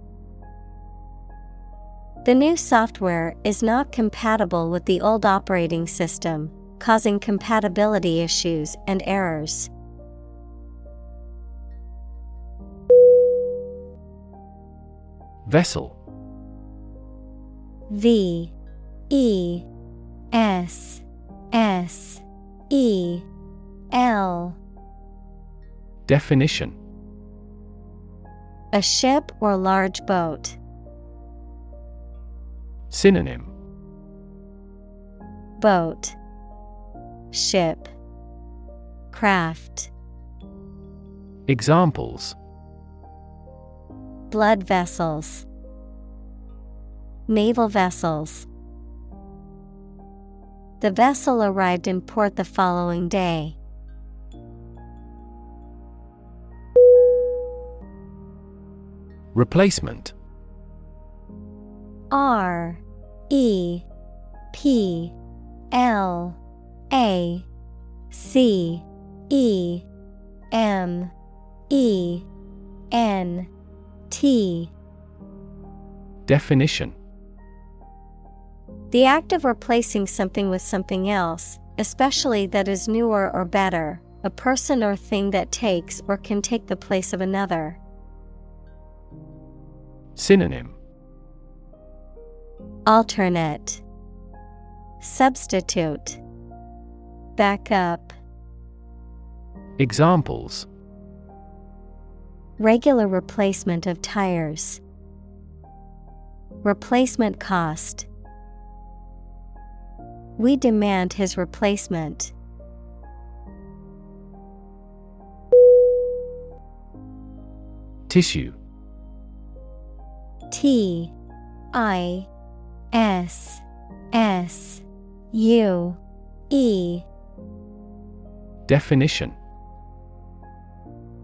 The new software is not compatible with the old operating system, causing compatibility issues and errors. Vessel. V. E. S. S. E. L. Definition. A ship or large boat. Synonym. Boat. Ship. Craft. Examples. Blood vessels. Naval vessels. The vessel arrived in port the following day. Replacement. R E P L A C E M E N T. Definition. The act of replacing something with something else, especially that is newer or better, a person or thing that takes or can take the place of another. Synonym Alternate Substitute Backup Examples Regular replacement of tires. Replacement cost. We demand his replacement. Tissue T I S S U E. Definition.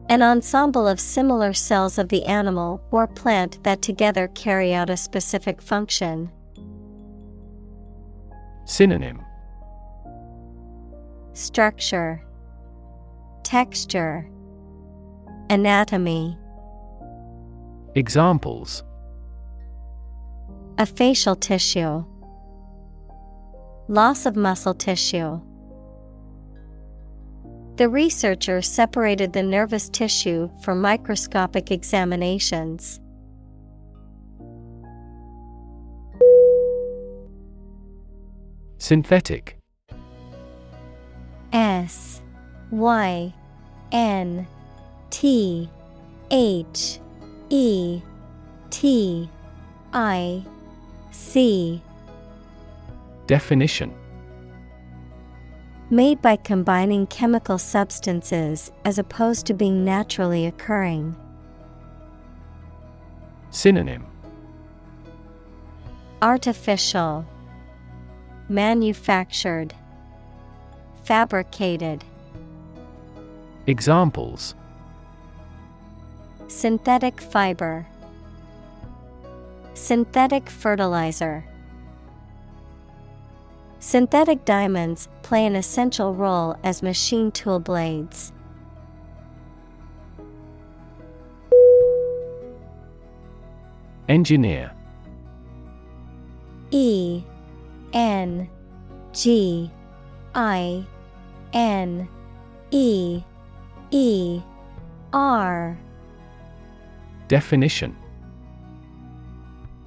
An ensemble of similar cells of the animal or plant that together carry out a specific function. Synonym. Structure. Texture. Anatomy. Examples A facial tissue. Loss of muscle tissue. The researcher separated the nervous tissue for microscopic examinations. Synthetic S Y N T H E T I C. Definition. Made by combining chemical substances as opposed to being naturally occurring. Synonym. Artificial. Manufactured. Fabricated. Examples. Synthetic fiber Synthetic fertilizer. Synthetic diamonds play an essential role as machine tool blades. Engineer. E N G I N E E R. Definition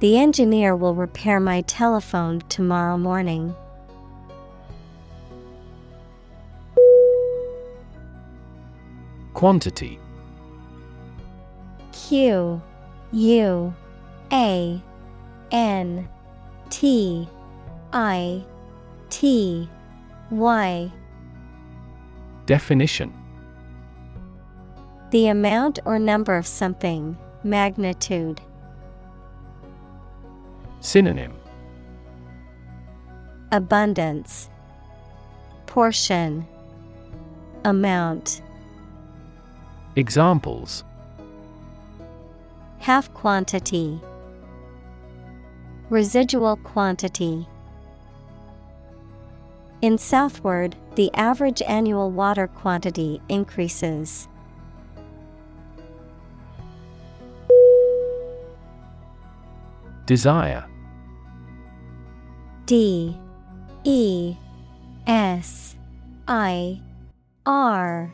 The engineer will repair my telephone tomorrow morning. Quantity Q U A N T I T Y Definition The amount or number of something, magnitude. Synonym Abundance, Portion, Amount. Examples Half quantity, Residual quantity. In southward, the average annual water quantity increases. Desire D E S I R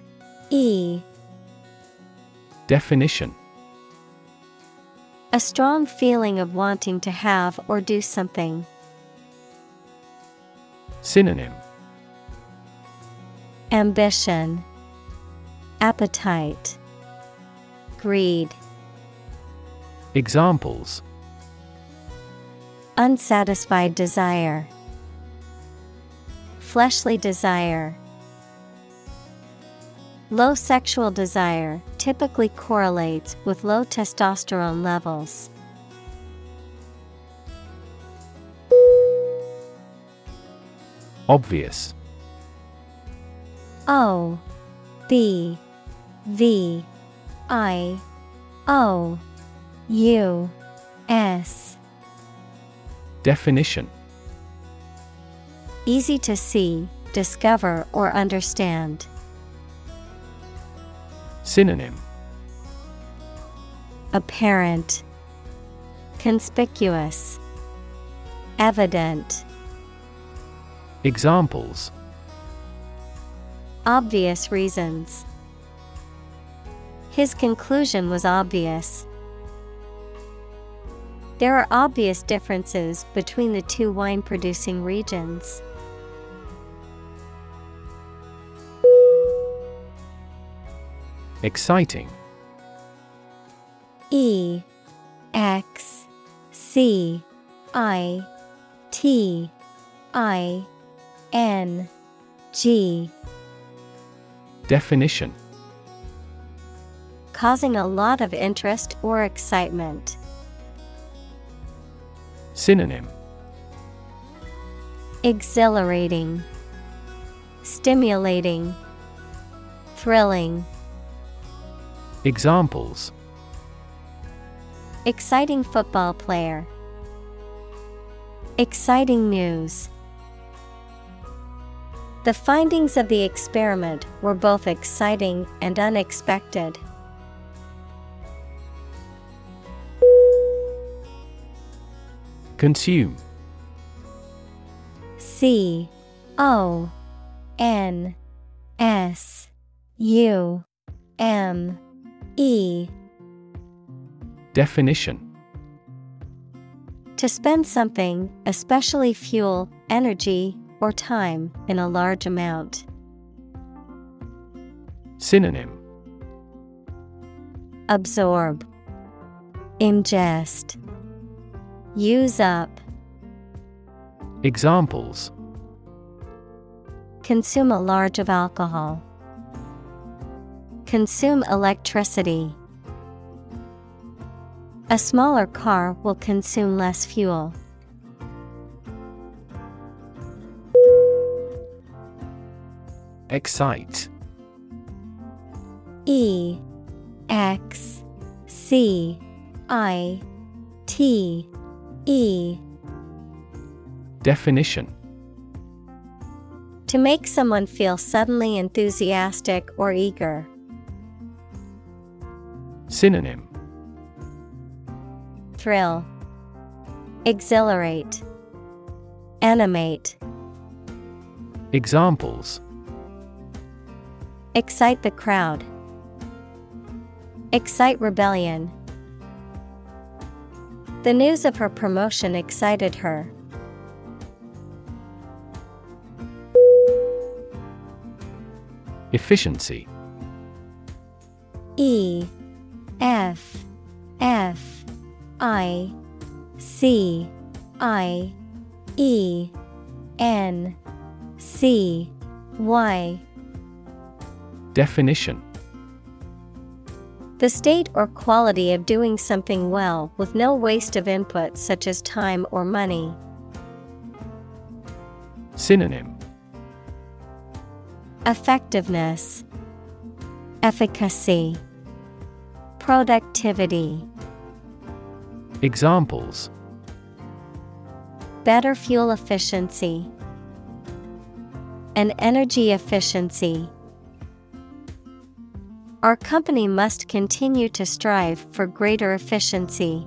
E. Definition. A strong feeling of wanting to have or do something. Synonym. Ambition, Appetite, Greed, Examples Unsatisfied desire, Fleshly desire. Low sexual desire typically correlates with low testosterone levels. Obvious O B V I O U S Definition Easy to see, discover, or understand. Synonym Apparent, Conspicuous, Evident. Examples Obvious reasons. His conclusion was obvious. There are obvious differences between the two wine producing regions. Exciting E X C I T I N G Definition Causing a lot of interest or excitement. Synonym Exhilarating, Stimulating, Thrilling. Examples Exciting football player. Exciting news. The findings of the experiment were both exciting and unexpected. Consume. C O N S U M E. Definition. To spend something, especially fuel, energy, or time, in a large amount. Synonym. Absorb, Ingest, Use up, Examples Consume a large of alcohol. Consume electricity. A smaller car will consume less fuel. Excite E X C I T E. Definition. To make someone feel suddenly enthusiastic or eager. Synonym. Thrill, Exhilarate, Animate, Examples. Excite the crowd, Excite rebellion. The news of her promotion excited her. Efficiency. E F F I C I E N C Y. Definition The state or quality of doing something well with no waste of input such as time or money. Synonym Effectiveness, Efficacy, Productivity. Examples Better fuel efficiency, and energy efficiency. Our company must continue to strive for greater efficiency.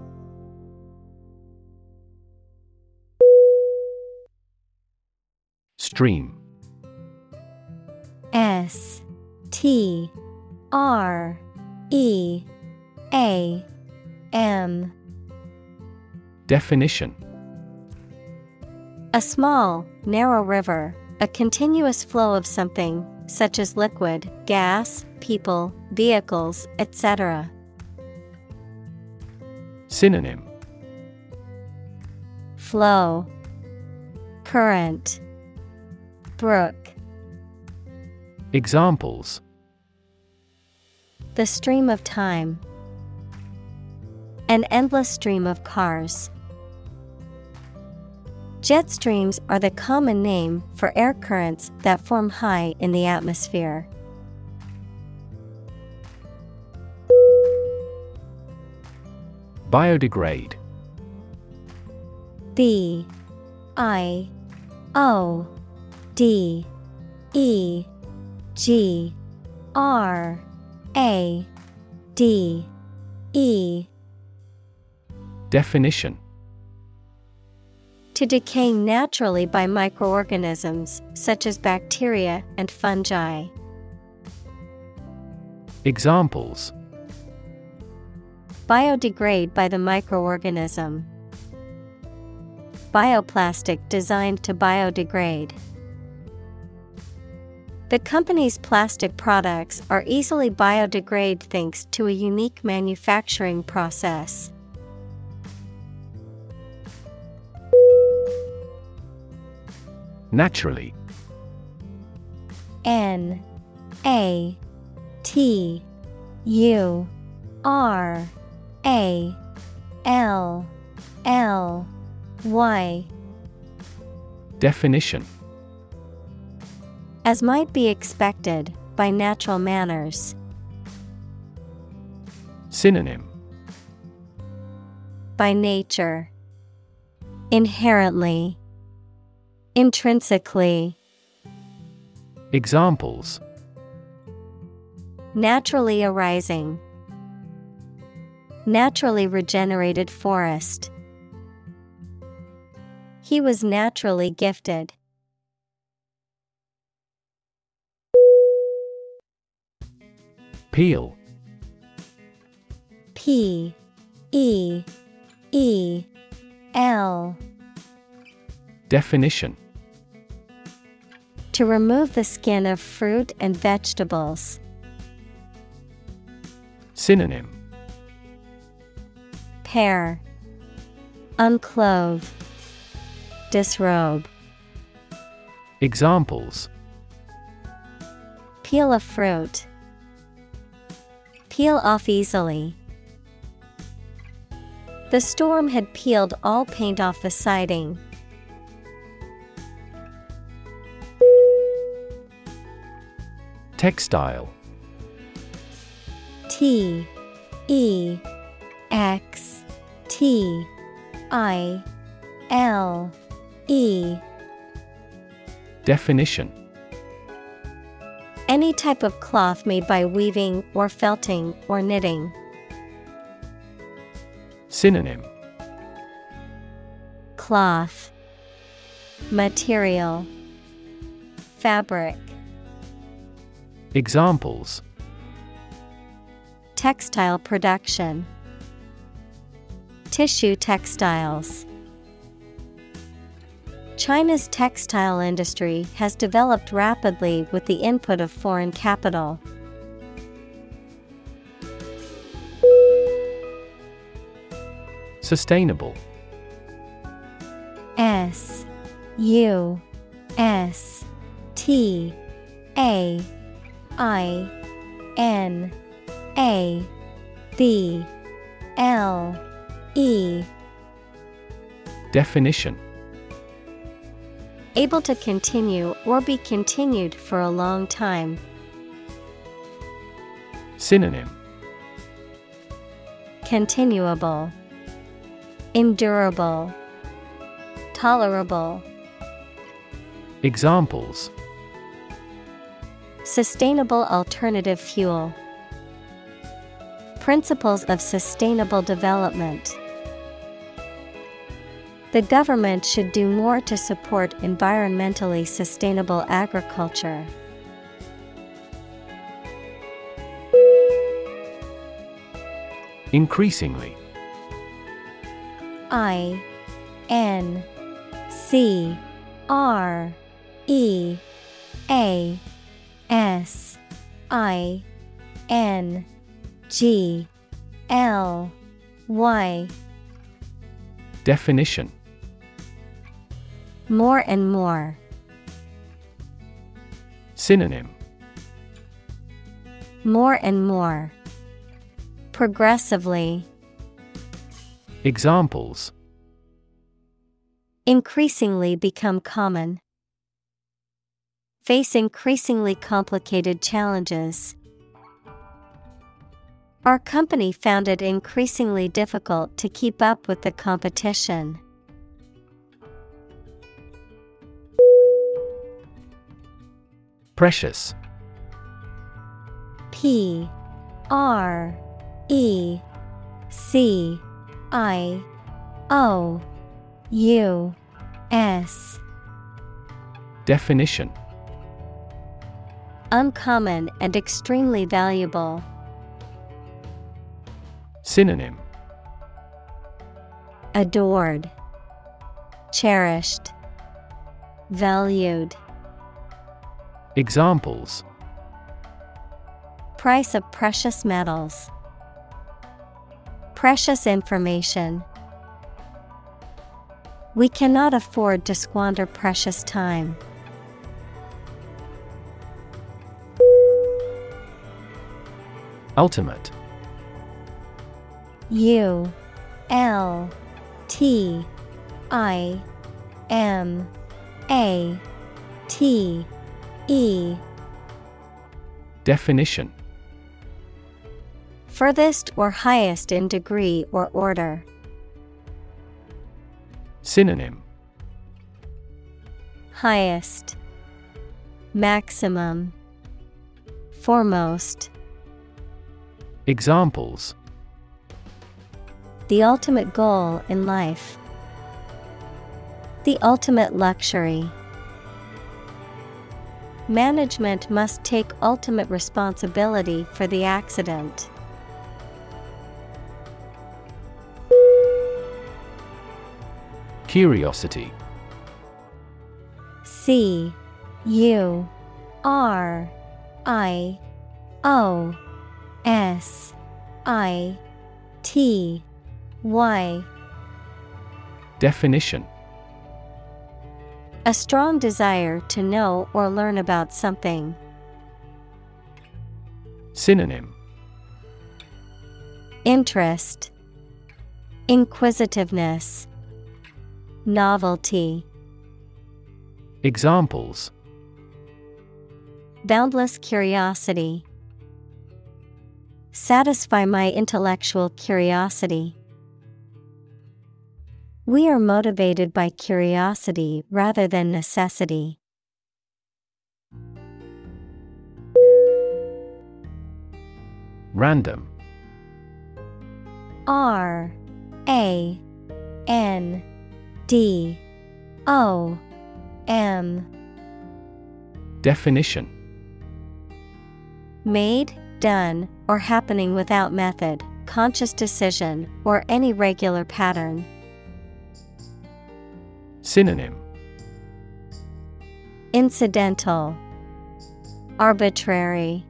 Stream. S T R E A M. Definition. A small, narrow river, a continuous flow of something, such as liquid, gas, people, vehicles, etc. Synonym Flow, Current, Brook. Examples The stream of time. An endless stream of cars. Jet streams are the common name for air currents that form high in the atmosphere. Biodegrade. B I O D E G R A D E. Definition. To decay naturally by microorganisms such as bacteria and fungi. Examples Biodegrade by the microorganism. Bioplastic designed to biodegrade. The company's plastic products are easily biodegrade thanks to a unique manufacturing process. Naturally N A T U R A L L Y Definition As might be expected by natural manners. Synonym By nature. Inherently. Intrinsically. Examples Naturally arising. Naturally regenerated forest. He was naturally gifted. Peel P E E L Definition To remove the skin of fruit and vegetables. Synonym Pare, Unclothe, Disrobe. Examples Peel a fruit. Peel off easily. The storm had peeled all paint off the siding. Textile T E X T I L E. Definition. Any type of cloth made by weaving or felting or knitting. Synonym. Cloth. Material. Fabric. Examples. Textile production Tissue textiles. China's textile industry has developed rapidly with the input of foreign capital. Sustainable S U S T A I N A B L E Definition Able to continue or be continued for a long time. Synonym Continuable, Endurable, Tolerable. Examples Sustainable alternative fuel. Principles of sustainable development. The government should do more to support environmentally sustainable agriculture. Increasingly I N C R E A S I N G L Y Definition More and more. Synonym More and more. Progressively. Examples Increasingly become common. Face increasingly complicated challenges. Our company found it increasingly difficult to keep up with the competition. Precious. P. R. E. C. I. O. U. S. Definition. Uncommon and extremely valuable. Synonym Adored, Cherished, Valued. Examples Price of precious metals. Precious information. We cannot afford to squander precious time. Ultimate U L T I M A T E. Definition. Furthest or highest in degree or order. Synonym. Highest. Maximum. Foremost. Examples The ultimate goal in life. The ultimate luxury. Management must take ultimate responsibility for the accident. Curiosity C U R I O S I T Y Definition A strong desire to know or learn about something. Synonym Interest, Inquisitiveness, Novelty. Examples Boundless curiosity. Satisfy my intellectual curiosity. We are motivated by curiosity rather than necessity. Random R A N D O M Definition Made, done, or happening without method, conscious decision or any regular pattern. Synonym Incidental, Arbitrary,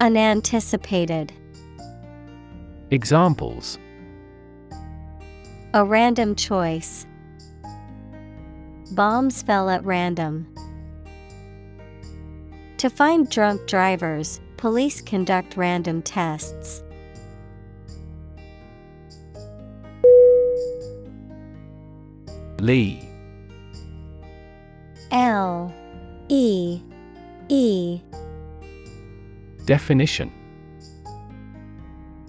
Unanticipated. Examples A random choice. Bombs fell at random. To find drunk drivers, police conduct random tests. Lee. L E E. Definition.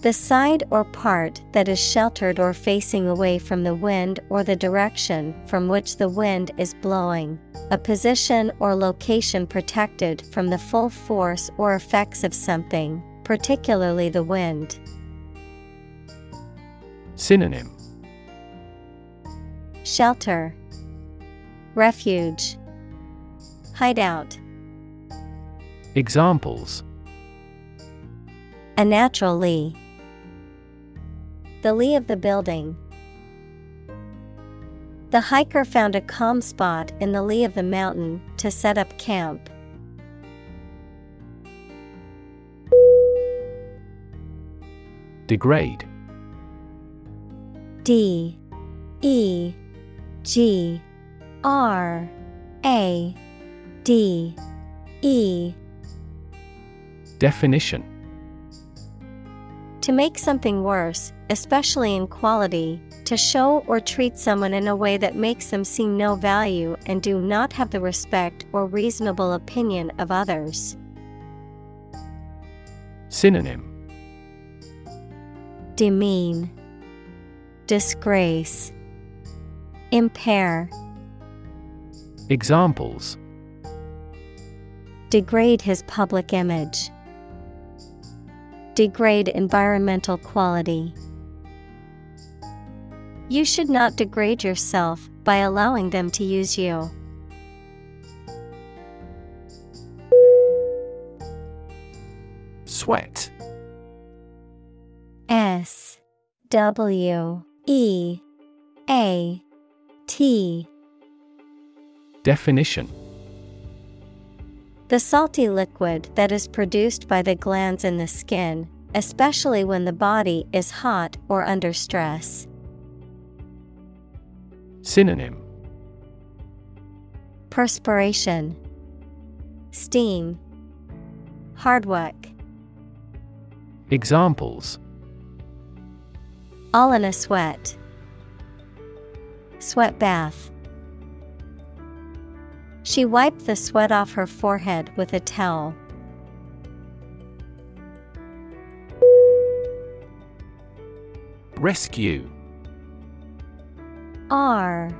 The side or part that is sheltered or facing away from the wind or the direction from which the wind is blowing, a position or location protected from the full force or effects of something, particularly the wind. Synonym Shelter, Refuge, Hideout. Examples A natural lee. The lee of the building. The hiker found a calm spot in the lee of the mountain to set up camp. Degrade D E G R A D E. Definition. To make something worse, especially in quality, to show or treat someone in a way that makes them see no value and do not have the respect or reasonable opinion of others. Synonym. Demean, Disgrace, Impair, Examples Degrade his public image. Degrade environmental quality. You should not degrade yourself by allowing them to use you. Sweat S W E A T Definition The salty liquid that is produced by the glands in the skin, especially when the body is hot or under stress. Synonym Perspiration, Steam, Hard work. Examples All in a sweat. Sweat bath. She wiped the sweat off her forehead with a towel. Rescue R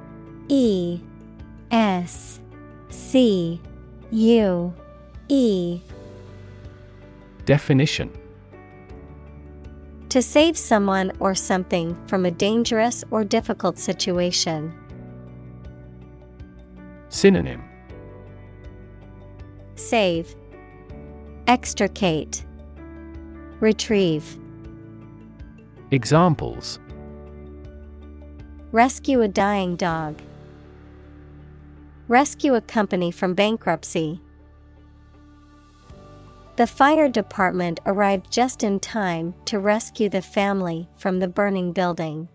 E S C U E Definition To save someone or something from a dangerous or difficult situation. Synonym Save, Extricate, Retrieve. Examples Rescue a dying dog. Rescue a company from bankruptcy. The fire department arrived just in time to rescue the family from the burning building.